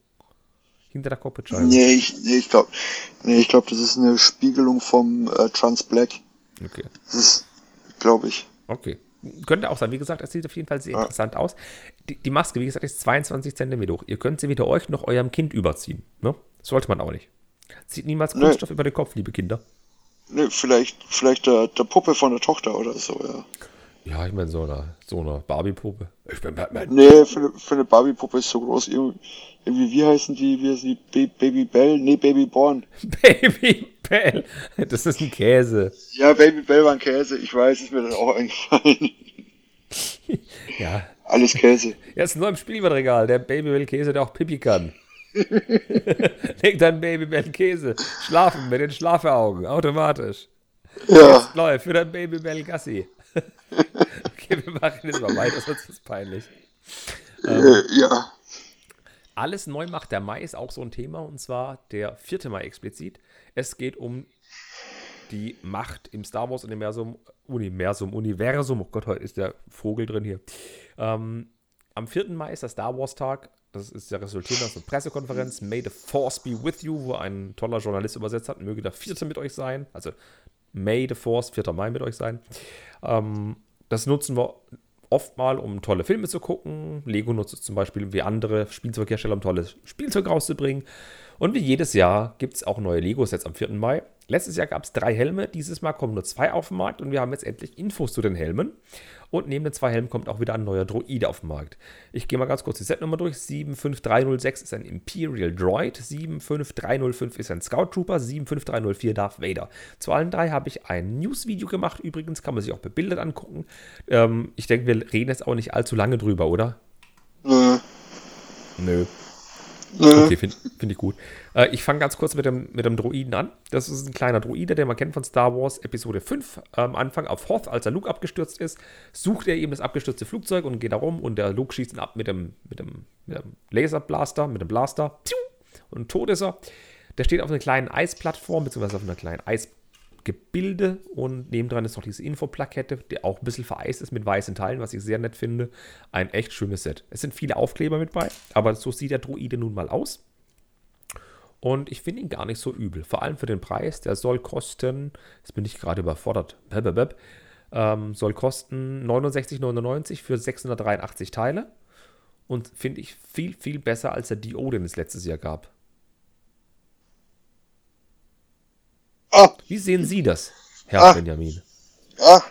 Hinter der Cockpitscheibe. Nee, ich, nee, ich glaube, nee, glaub, das ist eine Spiegelung vom äh, Trans Black. Okay. Das ist glaube ich. Okay. Könnte auch sein. Wie gesagt, es sieht auf jeden Fall sehr ja. interessant aus. Die, die, Maske, wie gesagt, ist 22 cm hoch. Ihr könnt sie weder euch noch eurem Kind überziehen. Ne? Sollte man auch nicht. Zieht niemals Kunststoff nee. über den Kopf, liebe Kinder. Nee, vielleicht, vielleicht der, der Puppe von der Tochter oder so, ja. Ja, ich meine, so eine, so eine Barbie-Puppe. Ich bin Batman. Nee, für, für eine Barbie-Puppe ist so groß. Irgendwie, wie heißen die? Wie heißen die? Baby Bell? Nee, Baby Born. Baby Bell. Das ist ein Käse. Ja, Baby Bell war ein Käse. Ich weiß, ist mir dann auch eingefallen. ja. Alles Käse. Ja, ist nur im Spielwarenregal. Der Baby Bell Käse, der auch Pipi kann. Leg dann Baby Bell Käse. Schlafen mit den Schlafeaugen. Automatisch. Ja. Jetzt läuft für dein Baby Bell Gassi. okay, wir machen jetzt mal weiter, sonst ist es peinlich. Ähm, ja. Alles neu macht der Mai ist auch so ein Thema und zwar der 4. Mai explizit. Es geht um die Macht im Star Wars Universum, Universum, Universum. Oh Gott, heute ist der Vogel drin hier. Ähm, am 4. Mai ist der Star Wars Tag. Das ist ja resultiert aus einer Pressekonferenz. May the Force be with you, wo ein toller Journalist übersetzt hat. Möge der 4. mit euch sein. Also May the Force, 4. Mai mit euch sein. Ähm, das nutzen wir oft mal, um tolle Filme zu gucken. Lego nutzt es zum Beispiel wie andere Spielzeughersteller, um tolles Spielzeug rauszubringen. Und wie jedes Jahr gibt es auch neue Lego-Sets am 4. Mai. Letztes Jahr gab es drei Helme, dieses Mal kommen nur zwei auf den Markt und wir haben jetzt endlich Infos zu den Helmen. Und neben den zwei Helmen kommt auch wieder ein neuer Droide auf den Markt. Ich gehe mal ganz kurz die Setnummer durch. 75306 ist ein Imperial Droid, 75305 ist ein Scout Trooper, 75304 Darth Vader. Zu allen drei habe ich ein News-Video gemacht. Übrigens kann man sich auch bebildert angucken. Ähm, ich denke, wir reden jetzt auch nicht allzu lange drüber, oder? Nö. Nö. Okay, finde find ich gut. Äh, ich fange ganz kurz mit dem, mit dem Droiden an. Das ist ein kleiner Droide, den man kennt von Star Wars Episode 5. Am Anfang auf Hoth, als der Luke abgestürzt ist, sucht er eben das abgestürzte Flugzeug und geht da rum und der Luke schießt ihn ab mit dem, mit dem, mit dem Laserblaster, mit dem Blaster. Und tot ist er. Der steht auf einer kleinen Eisplattform, beziehungsweise auf einer kleinen Eisplattform. Gebilde und nebendran ist noch diese Infoplakette, die auch ein bisschen vereist ist mit weißen Teilen, was ich sehr nett finde. Ein echt schönes Set. Es sind viele Aufkleber mit bei, aber so sieht der Druide nun mal aus. Und ich finde ihn gar nicht so übel. Vor allem für den Preis. Der soll kosten, jetzt bin ich gerade überfordert, ähm, soll kosten 69,99 für 683 Teile. Und finde ich viel, viel besser als der Dio, den es letztes Jahr gab. Ah. Wie sehen Sie das, Herr ah. Benjamin? Ja,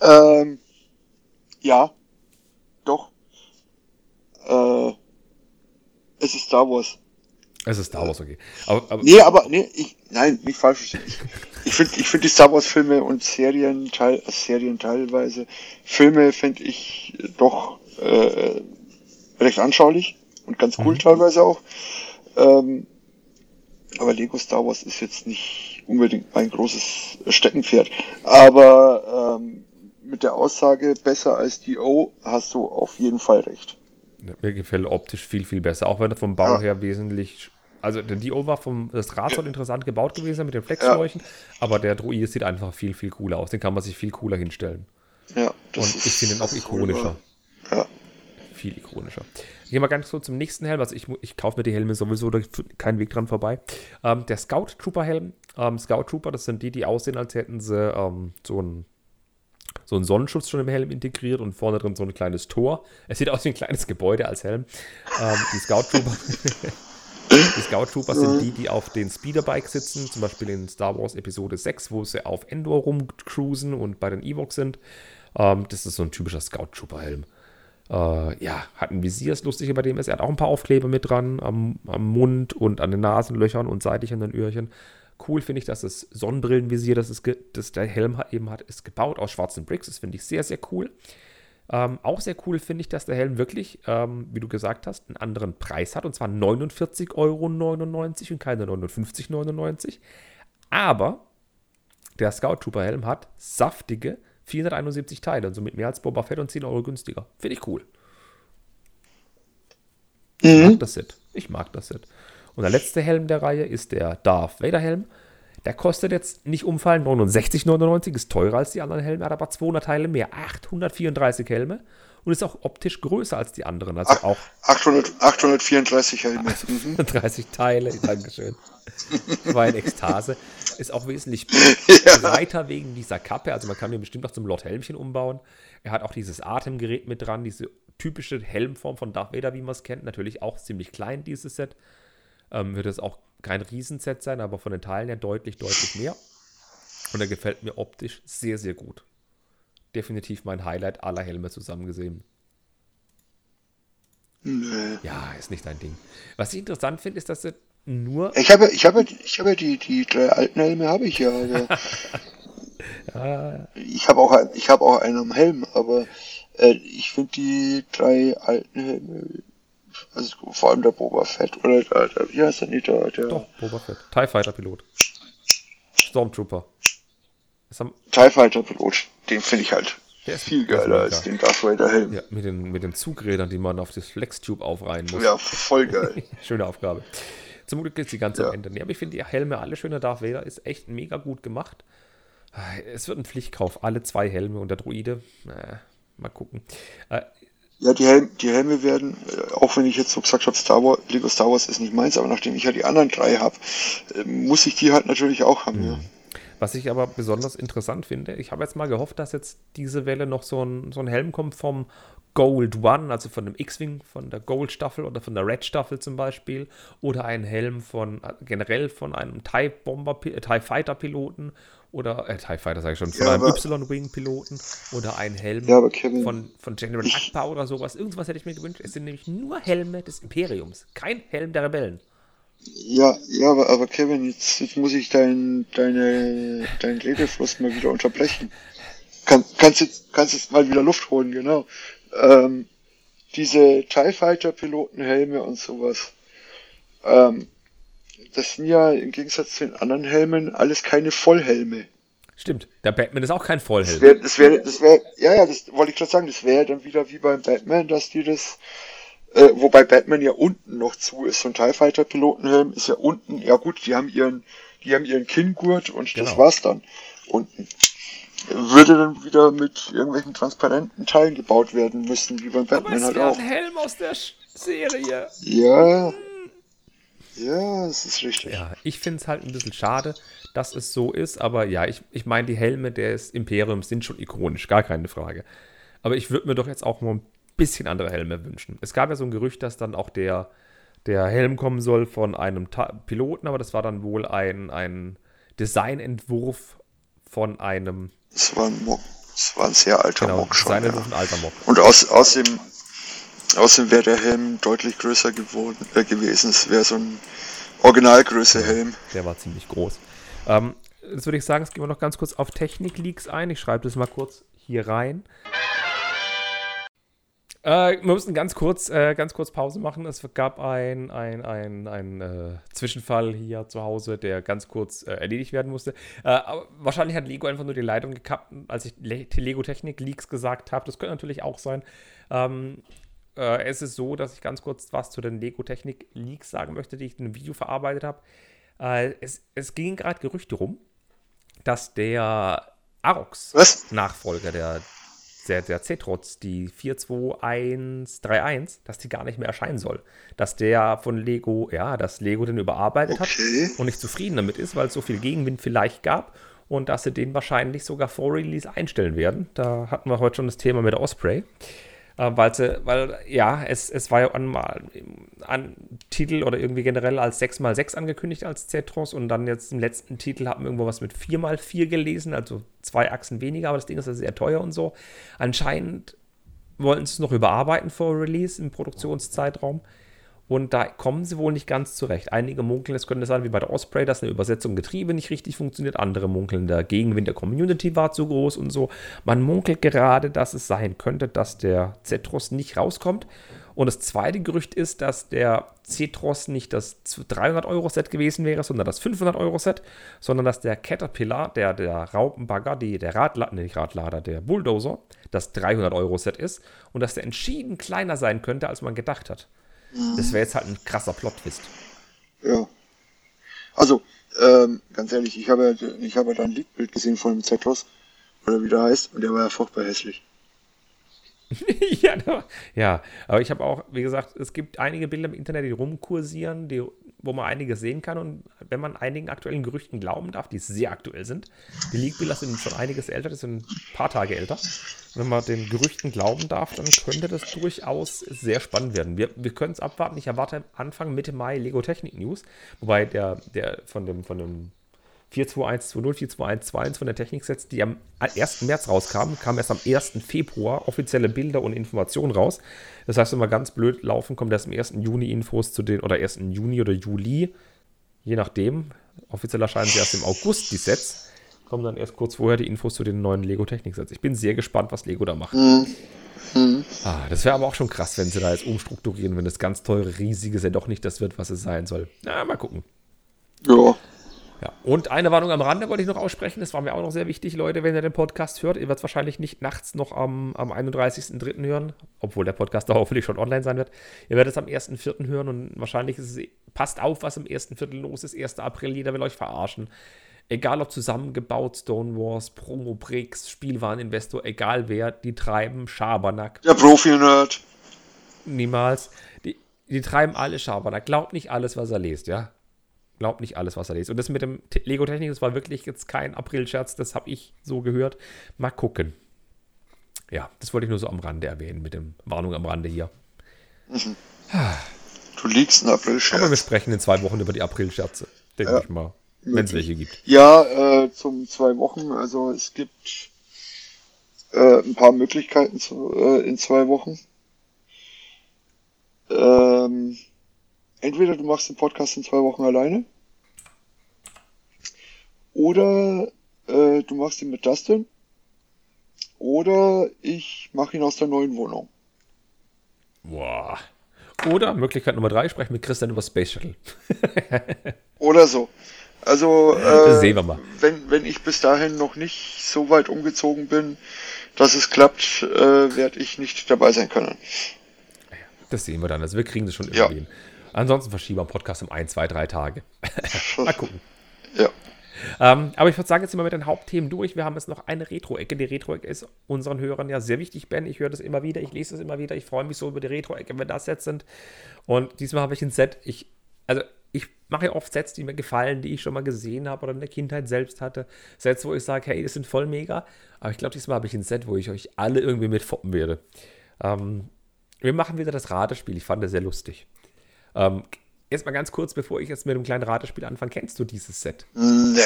ähm, ja, doch. Äh, es ist Star Wars. Es ist Star Wars, okay. Aber, aber nee, aber, nee, ich, nein, nicht falsch verstehen. Ich finde ich find die Star Wars Filme und Serien, teil, Serien teilweise, Filme finde ich doch äh, recht anschaulich und ganz cool mhm. teilweise auch. Ähm, aber Lego Star Wars ist jetzt nicht unbedingt mein großes Steckenpferd. Aber ähm, mit der Aussage besser als die O hast du auf jeden Fall recht. Mir gefällt optisch viel, viel besser. Auch wenn er vom Bau ja. her wesentlich. Also der Dio war vom das Rad soll interessant gebaut gewesen mit den Flexschläuchen, ja. aber der Druide sieht einfach viel, viel cooler aus. Den kann man sich viel cooler hinstellen. Ja. Und ich finde ihn auch ikonischer. Ja. Viel ikonischer. Ich gehe mal ganz kurz zum nächsten Helm. Also ich, ich kaufe mir die Helme sowieso, da kein Weg dran vorbei. Ähm, der Scout Trooper Helm. Ähm, Scout Trooper, das sind die, die aussehen, als hätten sie ähm, so ein so einen Sonnenschutz schon im Helm integriert und vorne drin so ein kleines Tor. Es sieht aus wie ein kleines Gebäude als Helm. Ähm, die Scout Trooper. die Scout Trooper sind die, die auf den Speederbikes sitzen, zum Beispiel in Star Wars Episode 6, wo sie auf Endor rumcruisen und bei den Evox sind. Ähm, das ist so ein typischer Scout Trooper Helm. Äh, ja, hat ein Visier, ist lustig bei dem ist. Er hat auch ein paar Aufkleber mit dran am, am Mund und an den Nasenlöchern und seitlich an den Öhrchen. Cool finde ich, dass das Sonnenbrillenvisier, das, es das der Helm eben hat, ist gebaut aus schwarzen Bricks. Das finde ich sehr, sehr cool. Ähm, auch sehr cool finde ich, dass der Helm wirklich, ähm, wie du gesagt hast, einen anderen Preis hat. Und zwar 49,99 Euro und keine 59,99. Euro. Aber der Scout Trooper Helm hat saftige 471 Teile und somit mehr als Boba Fett und 10 Euro günstiger. Finde ich cool. Ich mhm. mag das Set. Ich mag das Set. Und der letzte Helm der Reihe ist der Darth Vader Helm. Der kostet jetzt nicht umfallen 69,99, ist teurer als die anderen Helme, hat aber 200 Teile mehr, 834 Helme und ist auch optisch größer als die anderen. Also Ach, auch 800, 834 Helme. 30 Teile, Dankeschön. War in Ekstase. Ist auch wesentlich ja. breiter wegen dieser Kappe. Also man kann ihn bestimmt noch zum Lord Helmchen umbauen. Er hat auch dieses Atemgerät mit dran, diese typische Helmform von Darth Vader, wie man es kennt. Natürlich auch ziemlich klein, dieses Set. Ähm, wird es auch kein Riesenset sein, aber von den Teilen her deutlich, deutlich mehr. Und er gefällt mir optisch sehr, sehr gut. Definitiv mein Highlight aller Helme zusammen gesehen. Nee. Ja, ist nicht dein Ding. Was ich interessant finde, ist, dass er nur. Ich habe, ich habe, ich habe die, die drei alten Helme habe ich ja. ja. Ich habe auch, ich habe auch einen am Helm, aber äh, ich finde die drei alten Helme also vor allem der Boba Fett oder der, der wie heißt der nicht, der, der Doch, Boba Fett. TIE Fighter Pilot. Stormtrooper. TIE Fighter Pilot, den finde ich halt der ist viel geiler als den Darth Vader Helm. Ja, mit den, mit den Zugrädern, die man auf das Flex-Tube aufreihen muss. Ja, voll geil. Schöne Aufgabe. Zum Glück ist die ganze ja. am Ende. Nee, aber ich finde die Helme, alle schöne Darth Vader, ist echt mega gut gemacht. Es wird ein Pflichtkauf, alle zwei Helme und der Druide. Äh, mal gucken. Äh, ja, die, Helm, die Helme werden, äh, auch wenn ich jetzt so gesagt habe, Star Wars, Lego Star Wars ist nicht meins, aber nachdem ich ja die anderen drei habe, äh, muss ich die halt natürlich auch haben. Mhm. Ja. Was ich aber besonders interessant finde, ich habe jetzt mal gehofft, dass jetzt diese Welle noch so ein, so ein Helm kommt vom Gold One, also von dem X-Wing, von der Gold-Staffel oder von der Red-Staffel zum Beispiel, oder ein Helm von generell von einem TIE Bomber, oder äh, TIE Fighter sage ich schon, von ja, einem Y-Wing-Piloten oder ein Helm ja, von, von General Akbar oder sowas. Irgendwas hätte ich mir gewünscht. Es sind nämlich nur Helme des Imperiums, kein Helm der Rebellen. Ja, ja, aber, aber Kevin, jetzt, jetzt muss ich dein, deine, dein Redefluss mal wieder unterbrechen. Kann, kannst jetzt, kannst jetzt mal wieder Luft holen, genau. Ähm, diese TIE Fighter Pilotenhelme und sowas. Ähm, das sind ja im Gegensatz zu den anderen Helmen alles keine Vollhelme. Stimmt, der Batman ist auch kein Vollhelm. Das wäre, das wäre, das wär, ja, ja, das wollte ich gerade sagen, das wäre dann wieder wie beim Batman, dass die das, äh, wobei Batman ja unten noch zu ist. So ein TIE Fighter Pilotenhelm ist ja unten, ja gut, die haben ihren, die haben ihren Kinngurt und genau. das war's dann. Unten. Würde dann wieder mit irgendwelchen transparenten Teilen gebaut werden müssen, wie beim Batman Aber halt auch. ein Helm aus der Serie. Ja. Ja, es ist richtig. Ja, ich finde es halt ein bisschen schade, dass es so ist, aber ja, ich, ich meine, die Helme des Imperiums sind schon ikonisch, gar keine Frage. Aber ich würde mir doch jetzt auch mal ein bisschen andere Helme wünschen. Es gab ja so ein Gerücht, dass dann auch der, der Helm kommen soll von einem Ta Piloten, aber das war dann wohl ein, ein Designentwurf von einem. Es war ein Mock. Es war ein sehr alter genau, Mock schon. Designentwurf Ja. ein alter Mock. Und aus, außerdem, außerdem wäre der Helm deutlich größer geworden, äh, gewesen. Es wäre so ein Originalgröße Helm. Der war ziemlich groß. Ähm, jetzt würde ich sagen, jetzt gehen wir noch ganz kurz auf Technik-Leaks ein. Ich schreibe das mal kurz hier rein. Äh, wir müssen ganz kurz, äh, ganz kurz Pause machen. Es gab ein, ein, ein, äh, Zwischenfall hier zu Hause, der ganz kurz äh, erledigt werden musste. Äh, wahrscheinlich hat Lego einfach nur die Leitung gekappt, als ich Le Lego Technik Leaks gesagt habe. Das könnte natürlich auch sein. Ähm, äh, es ist so, dass ich ganz kurz was zu den Lego Technik Leaks sagen möchte, die ich in einem Video verarbeitet habe. Äh, es, es gingen gerade Gerüchte rum, dass der Arox Was? Nachfolger der, der, der Cetrots, die 42131, dass die gar nicht mehr erscheinen soll. Dass der von Lego, ja, dass Lego den überarbeitet Okay. hat und nicht zufrieden damit ist, weil es so viel Gegenwind vielleicht gab und dass sie den wahrscheinlich sogar vor Release einstellen werden. Da hatten wir heute schon das Thema mit der Osprey. Äh, weil, sie, weil, ja, es, es war ja an, an Titel oder irgendwie generell als 6x6 angekündigt als Zetros und dann jetzt im letzten Titel haben wir irgendwo was mit 4x4 gelesen, also zwei Achsen weniger, aber das Ding ist ja sehr teuer und so. Anscheinend wollten sie es noch überarbeiten vor Release im Produktionszeitraum. Und da kommen sie wohl nicht ganz zurecht. Einige munkeln, es könnte sein, wie bei der Osprey, dass eine Übersetzung Getriebe nicht richtig funktioniert. Andere munkeln, der Gegenwind der Community war zu groß und so. Man munkelt gerade, dass es sein könnte, dass der Zetros nicht rauskommt. Und das zweite Gerücht ist, dass der Cetros nicht das 300-Euro-Set gewesen wäre, sondern das 500-Euro-Set, sondern dass der Caterpillar, der, der Raupenbagger, die, der Radlader, nee, Radlader, der Bulldozer, das 300-Euro-Set ist und dass der entschieden kleiner sein könnte, als man gedacht hat. Das wäre jetzt halt ein krasser Plot-Twist. Ja. Also, ähm, ganz ehrlich, ich habe, ja- ich habe ja da ein Liedbild gesehen von dem Zetros, oder wie der heißt, und der war ja furchtbar hässlich. ja, aber ich habe auch, wie gesagt, es gibt einige Bilder im Internet, die rumkursieren, die, wo man einiges sehen kann. Und wenn man einigen aktuellen Gerüchten glauben darf, die sehr aktuell sind, die Leak-Bilder sind schon einiges älter, die sind ein paar Tage älter. Wenn man den Gerüchten glauben darf, dann könnte das durchaus sehr spannend werden. Wir, wir können es abwarten. Ich erwarte Anfang Mitte Mai Lego Technik News, wobei der, der von dem, von dem 42120, 42121 von der Techniksets, die am 1. März rauskamen, kam erst am 1. Februar offizielle Bilder und Informationen raus. Das heißt, wenn wir ganz blöd laufen, kommt erst am 1. Juni Infos zu den, oder 1. Juni oder Juli, je nachdem. Offiziell erscheinen sie erst im August, die Sets. Kommen dann erst kurz vorher die Infos zu den neuen Lego Techniksets. Ich bin sehr gespannt, was Lego da macht. Ah, das wäre aber auch schon krass, wenn sie da jetzt umstrukturieren, wenn das ganz teure, riesige Set doch nicht das wird, was es sein soll. Na, mal gucken. Ja. Ja, und eine Warnung am Rande wollte ich noch aussprechen. Das war mir auch noch sehr wichtig, Leute, wenn ihr den Podcast hört. Ihr werdet es wahrscheinlich nicht nachts noch am, am 31.03. hören, obwohl der Podcast da hoffentlich schon online sein wird. Ihr werdet es am 1.04. hören und wahrscheinlich ist es, passt auf, was im 1.04. los ist. 1. April, jeder will euch verarschen. Egal ob zusammengebaut, Stonewars, Promo Bricks, Spielwareninvestor, egal wer, die treiben Schabernack. Der Profi-Nerd. Niemals. Die, die treiben alle Schabernack. Glaubt nicht alles, was er liest, ja? Glaubt nicht alles, was er liest. Und das mit dem Te- Lego-Technik, das war wirklich jetzt kein April-Scherz, das habe ich so gehört. Mal gucken. Ja, das wollte ich nur so am Rande erwähnen, mit dem Warnung am Rande hier. Du liegst in April Aber wir sprechen in zwei Wochen über die April-Scherze, denke Ja. ich mal. Wenn es welche gibt. Ja, äh, zum zwei Wochen. Also es gibt äh, ein paar Möglichkeiten zu, äh, in zwei Wochen. Ähm, entweder du machst den Podcast in zwei Wochen alleine. Oder äh, du machst ihn mit Dustin. Oder ich mache ihn aus der neuen Wohnung. Boah. Oder Möglichkeit Nummer drei, ich spreche mit Christian über Space Shuttle. Oder so. Also, äh, sehen wir mal. Wenn, wenn ich bis dahin noch nicht so weit umgezogen bin, dass es klappt, äh, werde ich nicht dabei sein können. Das sehen wir dann. Also wir kriegen das schon irgendwie Ja. hin. Ansonsten verschieben wir den Podcast um ein, zwei, drei Tage. mal gucken. Ja. Ähm, aber ich würde sagen, jetzt sind wir mit den Hauptthemen durch. Wir haben jetzt noch eine Retro-Ecke. Die Retro-Ecke ist unseren Hörern ja sehr wichtig, Ben. Ich höre das immer wieder, ich lese das immer wieder. Ich freue mich so über die Retro-Ecke, wenn das Sets sind. Und diesmal habe ich ein Set. Ich, also, ich mache ja oft Sets, die mir gefallen, die ich schon mal gesehen habe oder in der Kindheit selbst hatte. Sets, wo ich sage, hey, das sind voll mega. Aber ich glaube, diesmal habe ich ein Set, wo ich euch alle irgendwie mitfoppen werde. Ähm, wir machen wieder das Ratespiel. Ich fand das sehr lustig. Ähm, Erstmal ganz kurz, bevor ich jetzt mit dem kleinen Ratespiel anfange, kennst du dieses Set? Ne.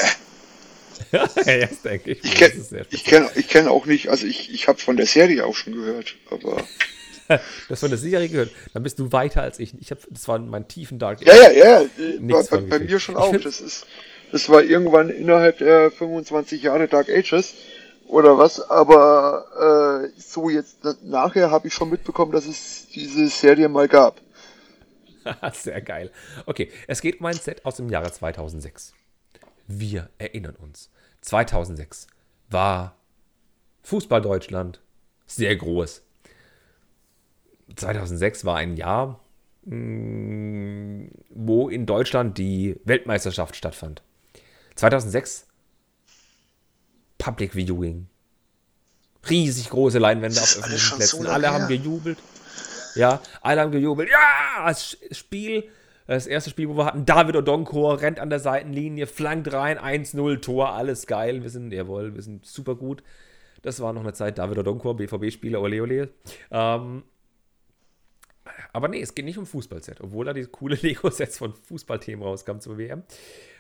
ja, das denke ich. Ich kenne kenn, kenn auch nicht, also ich, ich habe von der Serie auch schon gehört, aber. du hast von der Serie gehört, dann bist du weiter als ich. ich hab, das war in meinen tiefen Dark Ja, ja, ja, war, bei, bei mir schon auch. Das, ist, das war irgendwann innerhalb der 25 Jahre Dark Ages oder was, aber äh, so jetzt nachher habe ich schon mitbekommen, dass es diese Serie mal gab. Sehr geil. Okay, es geht um ein Set aus dem Jahre 2006. Wir erinnern uns. 2006 war Fußball Deutschland sehr groß. 2006 war ein Jahr, mm, wo in Deutschland die Weltmeisterschaft stattfand. 2006 Public Viewing. Riesig große Leinwände auf öffentlichen Plätzen. So alle haben gejubelt. Ja, alle haben gejubelt. Ja, das Spiel, das erste Spiel, wo wir hatten, David Odonkor rennt an der Seitenlinie, flankt rein, 1-0, Tor, alles geil. Wir sind, jawohl, wir sind super gut. Das war noch eine Zeit, David Odonkor, BVB-Spieler, ole ole. Ähm, aber nee, es geht nicht um Fußballset, obwohl da die coole Lego-Sets von Fußballthemen rauskamen zur WM.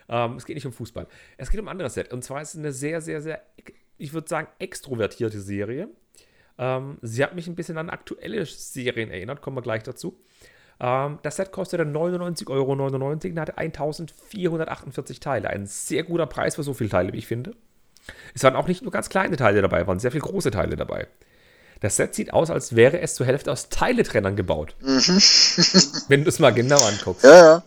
Ähm, es geht nicht um Fußball. Es geht um ein anderes Set. Und zwar ist es eine sehr, sehr, sehr, ich würde sagen, extrovertierte Serie. Ähm, sie hat mich ein bisschen an aktuelle Serien erinnert, kommen wir gleich dazu. Ähm, das Set kostete 99,99 Euro und hatte 1448 Teile. Ein sehr guter Preis für so viele Teile, wie ich finde. Es waren auch nicht nur ganz kleine Teile dabei, es waren sehr viele große Teile dabei. Das Set sieht aus, als wäre es zur Hälfte aus Teiletrennern gebaut. Mhm. Wenn du es mal genau anguckst. Ja,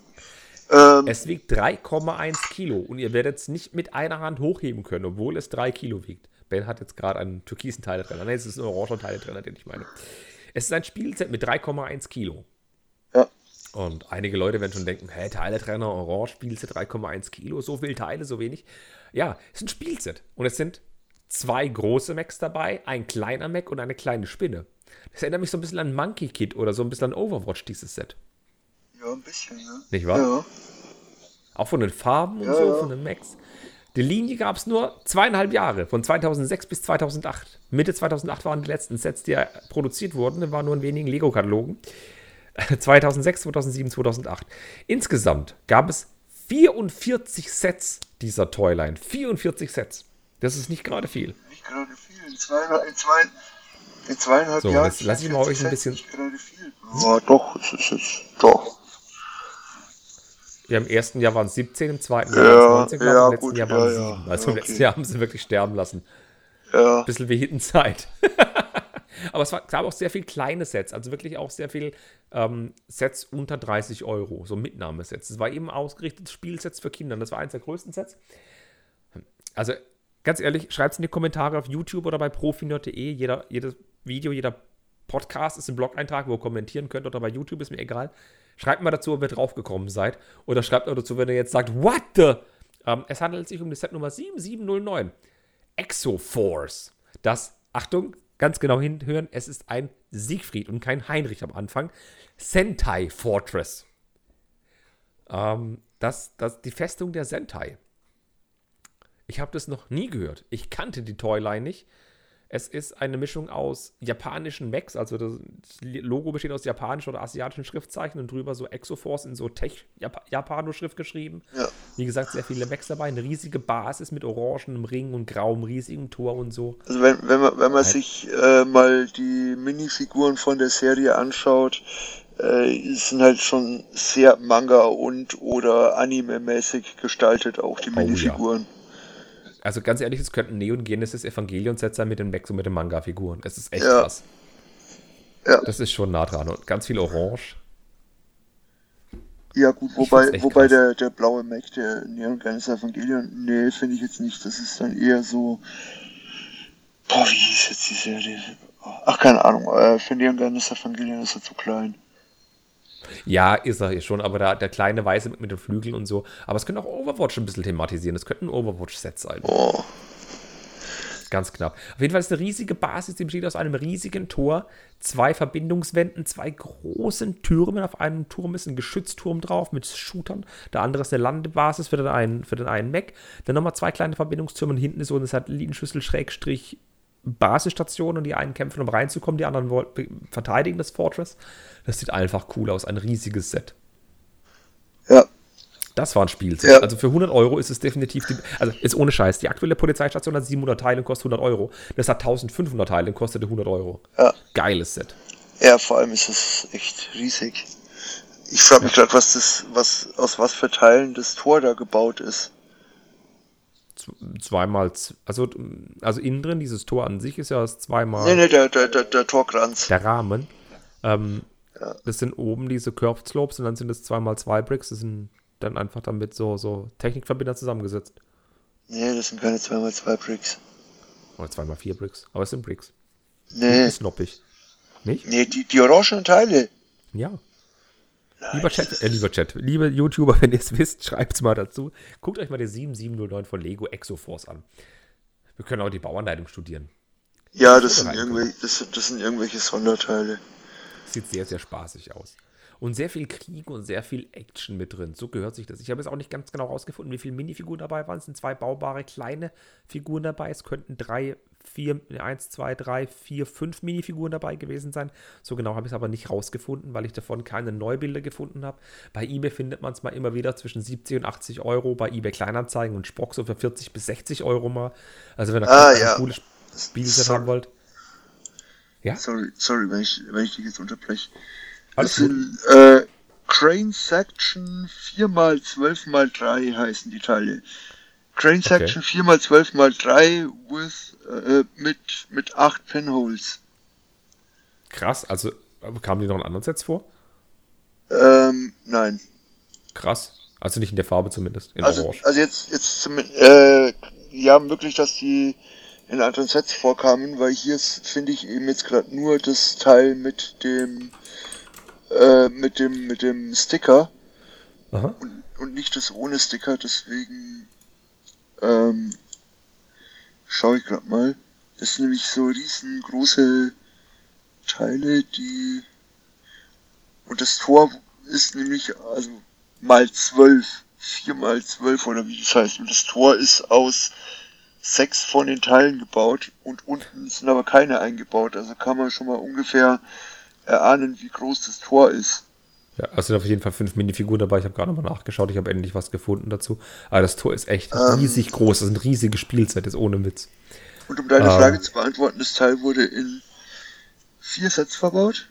ja. Ähm. Es wiegt 3,1 Kilo und ihr werdet es nicht mit einer Hand hochheben können, obwohl es 3 Kilo wiegt. Ben hat jetzt gerade einen türkisen Teiletrenner. Nein, es ist ein oranger Teiletrenner, den ich meine. Es ist ein Spielset mit 3,1 Kilo. Ja. Und einige Leute werden schon denken, hä, Teiletrenner, Orange, Spielset 3,1 Kilo, so viele Teile, so wenig. Ja, es ist ein Spielset. Und es sind zwei große Macs dabei, ein kleiner Mac und eine kleine Spinne. Das erinnert mich so ein bisschen an Monkey Kid oder so ein bisschen an Overwatch, dieses Set. Ja, ein bisschen, ja. Nicht wahr? Ja. Auch von den Farben und ja, so, ja. von den Macs. Die Linie gab es nur zweieinhalb Jahre, von 2006 bis 2008. Mitte 2008 waren die letzten Sets, die produziert wurden. Da waren nur in wenigen Lego-Katalogen. 2006, 2007, 2008. Insgesamt gab es 44 Sets dieser Toyline. 44 Sets. Das ist nicht gerade viel. Nicht gerade viel. In, zweieinhalb, in, zwei, in zweieinhalb so, Jahren. Jetzt lasse ich mal euch ein bisschen. Nicht gerade viel. Ja, doch, es ist es. Doch. Ja, im ersten Jahr waren es 17, im zweiten Jahr waren es 19, glaube ich, im letzten gut, Jahr waren es ja, 7. Also im letzten Jahr haben sie wirklich sterben lassen. Ja. Ein bisschen wie Hittenzeit. Aber es war, gab auch sehr viel kleine Sets, also wirklich auch sehr viel ähm, Sets unter 30 Euro, so Mitnahmesets. Es war eben ausgerichtet Spielsets für Kinder. Das war eins der größten Sets. Also ganz ehrlich, schreibt es in die Kommentare auf YouTube oder bei profinerd.de. Jeder, jedes Video, jeder Podcast ist ein Blog-Eintrag, wo ihr kommentieren könnt oder bei YouTube, ist mir egal. Schreibt mal dazu, ob ihr draufgekommen seid. Oder schreibt mal dazu, wenn ihr jetzt sagt, what the? Ähm, es handelt sich um das Set Nummer 7709. Exoforce. Das, Achtung, ganz genau hinhören, es ist ein Siegfried und kein Heinrich am Anfang. Sentai Fortress. Ähm, das, das, die Festung der Sentai. Ich habe das noch nie gehört. Ich kannte die Toyline nicht. Es ist eine Mischung aus japanischen Mechs, also das Logo besteht aus japanischen oder asiatischen Schriftzeichen und drüber so Exoforce in so Tech-Japano-Schrift geschrieben. Ja. Wie gesagt, sehr viele Mechs dabei, eine riesige Basis mit orangenem Ring und grauem riesigen Tor und so. Also wenn, wenn man, wenn man sich äh, mal die Minifiguren von der Serie anschaut, äh, sind halt schon sehr Manga und oder Anime-mäßig gestaltet, auch die Minifiguren. Oh, ja. Also ganz ehrlich, es könnte ein Neon Genesis Evangelion-Set sein mit den Max und mit den Manga-Figuren. Es ist echt ja. krass. Ja. Das ist schon nah dran. Und ganz viel Orange. Ja, gut, wobei, wobei der, der blaue Mac, der Neon Genesis Evangelion, nee, finde ich jetzt nicht. Das ist dann eher so. Boah, wie hieß jetzt die Serie? Ach, keine Ahnung. Äh, für Neon Genesis Evangelion ist er zu klein. Ja, ist er hier schon, aber da, der kleine Weiße mit, mit den Flügeln und so. Aber es könnte auch Overwatch ein bisschen thematisieren. Es könnte ein Overwatch-Set sein. Oh. Ganz knapp. Auf jeden Fall ist eine riesige Basis, die besteht aus einem riesigen Tor, zwei Verbindungswänden, zwei großen Türmen. Auf einem Turm ist ein Geschützturm drauf mit Shootern. Der andere ist eine Landebasis für den einen, für den einen Mac. Dann nochmal zwei kleine Verbindungstürme und hinten ist so eine Satellitenschüssel Schrägstrich Basisstation und die einen kämpfen, um reinzukommen, die anderen verteidigen das Fortress. Das sieht einfach cool aus, ein riesiges Set. Ja. Das war ein Spielzeug. Ja. Also für 100 Euro ist es definitiv, die, also ist ohne Scheiß. Die aktuelle Polizeistation hat 700 Teile und kostet 100 Euro. Das hat 1500 Teile und kostete 100 Euro. Ja. Geiles Set. Ja, vor allem ist es echt riesig. Ich frage mich gerade, was das, was, aus was für Teilen das Tor da gebaut ist. Zweimal, also, also innen drin, dieses Tor an sich ist ja zweimal. Nee, nee, der, der, der, der Torkranz. Der Rahmen. Ähm, ja. Das sind oben diese Curved Slopes und dann sind es zweimal zwei Bricks. Das sind dann einfach damit so, so Technikverbinder zusammengesetzt. Nee, das sind keine zweimal zwei Bricks. Oder zweimal vier Bricks. Aber es sind Bricks. Nee. Snoppig. Nicht? Nee, die, die orangenen Teile. Ja. Lieber Chat, äh, lieber Chat, liebe YouTuber, wenn ihr es wisst, schreibt es mal dazu. Guckt euch mal den 7709 von Lego Exoforce an. Wir können auch die Bauanleitung studieren. Ja, das sind, irgendwelche, das, das sind irgendwelche Sonderteile. Sieht sehr, sehr spaßig aus. Und sehr viel Krieg und sehr viel Action mit drin. So gehört sich das. Ich habe jetzt auch nicht ganz genau rausgefunden, wie viele Minifiguren dabei waren. Es sind zwei baubare kleine Figuren dabei. Es könnten drei, vier, eins, zwei, drei, vier, fünf Minifiguren dabei gewesen sein. So genau habe ich es aber nicht rausgefunden, weil ich davon keine Neubilder gefunden habe. Bei eBay findet man es mal immer wieder zwischen 70 und 80 Euro. Bei eBay Kleinanzeigen und Spock so für 40 bis 60 Euro mal. Also wenn ihr ah, ja. ein cooles Spielset haben wollt. Ja? Sorry, sorry, wenn ich, wenn ich dich jetzt unterbreche. Das sind äh, Crane Section 4x12x3 heißen die Teile. Crane Section okay. 4x12x3 with, äh, mit, mit 8 Pinholes. Krass, also kamen die noch in anderen Sets vor? Ähm, nein. Krass. Also nicht in der Farbe zumindest. also, also jetzt, jetzt zumindest, äh, ja, wirklich, dass die in anderen Sets vorkamen, weil hier finde ich eben jetzt gerade nur das Teil mit dem äh, mit dem mit dem Sticker und, und, nicht das ohne Sticker, deswegen ähm, schaue ich gerade mal. Das sind nämlich so riesengroße Teile, die und das Tor ist nämlich also mal zwölf, vier mal zwölf oder wie das heißt. Und das Tor ist aus sechs von den Teilen gebaut und unten sind aber keine eingebaut. Also kann man schon mal ungefähr erahnen, wie groß das Tor ist. Ja, also sind auf jeden Fall fünf Minifiguren dabei. Ich habe gerade nochmal nachgeschaut. Ich habe endlich was gefunden dazu. Aber das Tor ist echt ähm, riesig groß. Das sind riesige Spielzeit, ist ohne Witz. Und um deine ähm, Frage zu beantworten, das Teil wurde in vier Sets verbaut.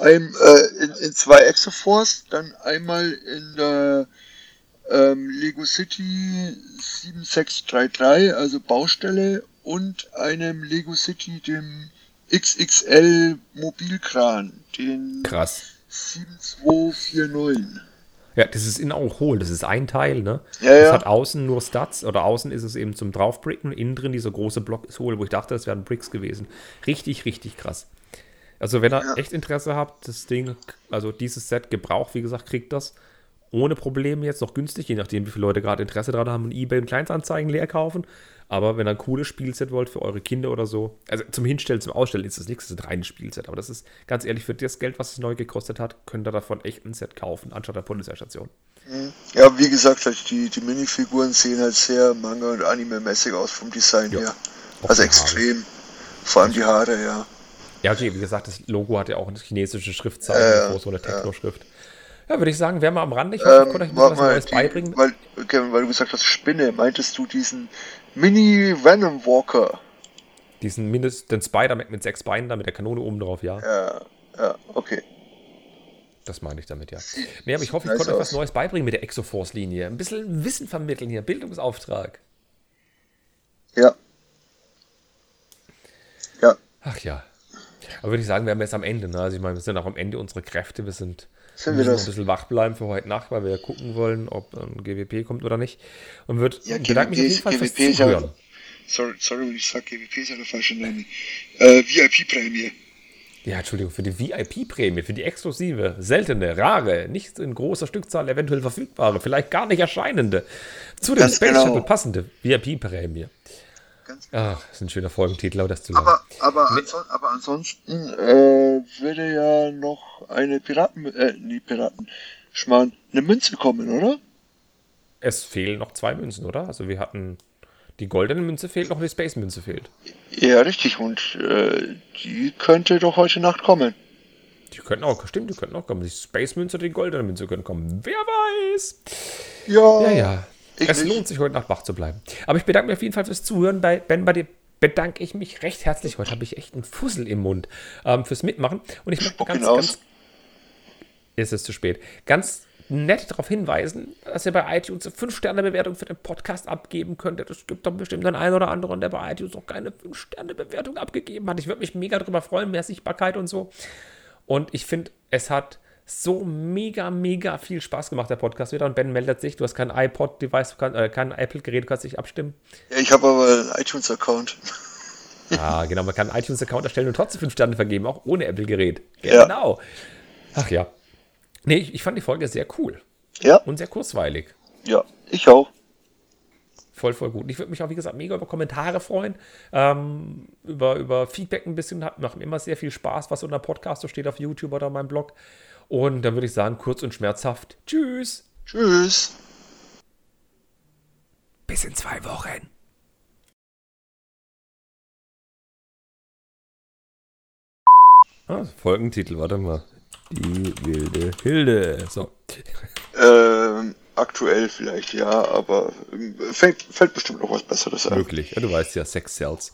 Ein, äh, in, in zwei Exoforce, dann einmal in der ähm, Lego City 7633, also Baustelle, und einem Lego City, dem XXL Mobilkran, den Krass. 7249. Ja, das ist innen auch hohl. Das ist ein Teil, ne? Ja, ja. Das hat außen nur Stats oder außen ist es eben zum Draufbricken. Innen drin dieser große Block ist hohl, wo ich dachte, das wären Bricks gewesen. Richtig, richtig krass. Also, wenn ihr ja. echt Interesse habt, das Ding, also dieses Set gebraucht, wie gesagt, kriegt das ohne Probleme jetzt noch günstig, je nachdem, wie viele Leute gerade Interesse daran haben und eBay und Kleinstanzeigen leer kaufen. Aber wenn ihr ein cooles Spielset wollt für eure Kinder oder so, also zum Hinstellen, zum Ausstellen ist das nichts, das ist ein reines Spielset. Aber das ist ganz ehrlich, für das Geld, was es neu gekostet hat, könnt ihr davon echt ein Set kaufen, anstatt der Polizeistation. Mhm. Ja, wie gesagt, halt die, die Minifiguren sehen halt sehr Manga- und Anime-mäßig aus vom Design ja. her. Also extrem. Vor allem die Haare, ja. Ja, wie gesagt, das Logo hat ja auch eine chinesische Schriftzeichen, äh, so eine Techno-Schrift. Ja, würde ich sagen, wären wir am Rand. Ich hoffe, ähm, ich konnte euch ein bisschen was Neues die, beibringen. Weil, okay, weil du gesagt hast, Spinne, meintest du diesen Mini Venom Walker? Diesen Mindest, den Spider-Man mit sechs Beinen da mit der Kanone oben drauf, ja. Ja, ja, okay. Das meine ich damit, ja. Nee, aber ich hoffe, ich konnte euch was Neues beibringen mit der Exoforce-Linie. Ein bisschen Wissen vermitteln hier, Bildungsauftrag. Ja. Ja. Ach ja. Aber würde ich sagen, wir haben jetzt am Ende. Ne? Also ich meine, wir sind auch am Ende unserer Kräfte. Wir sind sind wir das? ein bisschen wach bleiben für heute Nacht, weil wir gucken wollen, ob ein GWP kommt oder nicht. Und wird ja, bedanke mich auf jeden Fall GWP fürs Zuhören. Ja, sorry, sorry, wenn ich sage, GWP ist ja der falsche Name. Äh, VIP-Prämie. Ja, Entschuldigung, für die VIP-Prämie, für die exklusive, seltene, rare, nicht in großer Stückzahl eventuell verfügbare, vielleicht gar nicht erscheinende, zu dem Space genau. Shuttle passende VIP-Prämie. Ach, das ist ein schöner Folgentitel, aber das zu lang. Aber, aber, nee. anson aber ansonsten äh, würde ja noch eine Piraten, äh, nee, Piraten, Schmarrn, eine Münze kommen, oder? Es fehlen noch zwei Münzen, oder? Also wir hatten die goldene Münze fehlt noch, die Space-Münze fehlt. Ja, richtig. Und äh, die könnte doch heute Nacht kommen. Die könnten auch, stimmt, die könnten auch kommen. Die Space Münze oder die goldene Münze können kommen. Wer weiß. Ja. Ja, ja. Ich es nicht. lohnt sich heute Nacht wach zu bleiben. Aber ich bedanke mich auf jeden Fall fürs Zuhören. Bei Ben, bei dir bedanke ich mich recht herzlich. Heute habe ich echt einen Fussel im Mund ähm, fürs Mitmachen. Und ich möchte ganz, ganz. Ist es zu spät. Ganz nett darauf hinweisen, dass ihr bei iTunes eine 5-Sterne-Bewertung für den Podcast abgeben könntet. Es gibt doch bestimmt den einen oder anderen, der bei iTunes noch keine 5-Sterne-Bewertung abgegeben hat. Ich würde mich mega drüber freuen, mehr Sichtbarkeit und so. Und ich finde, es hat so mega, mega viel Spaß gemacht, der Podcast wieder. Und Ben meldet sich, du hast kein iPod-Device, kannst- äh, kein Apple-Gerät, du kannst dich abstimmen. Ja, Ich habe aber einen iTunes-Account. Ah, genau, man kann einen iTunes-Account erstellen und trotzdem 5 Sterne vergeben, auch ohne Apple-Gerät. Ja. Genau. Ach ja. Nee, ich, ich fand die Folge sehr cool Ja, und sehr kurzweilig. ja, ich auch. Voll, voll gut. Und Ich würde mich auch, wie gesagt, mega über Kommentare freuen, ähm, über, über Feedback ein bisschen. Hat, macht mir immer sehr viel Spaß, was unter Podcast so steht auf YouTube oder meinem Blog. Und dann würde ich sagen, kurz und schmerzhaft. Tschüss. Tschüss. Bis in zwei Wochen. Ah, Folgentitel, warte mal. Die wilde Hilde. So. Ähm, aktuell vielleicht ja, aber ähm, fällt, fällt bestimmt noch was Besseres ein. Möglich. Ja, du weißt ja, Sex Cells.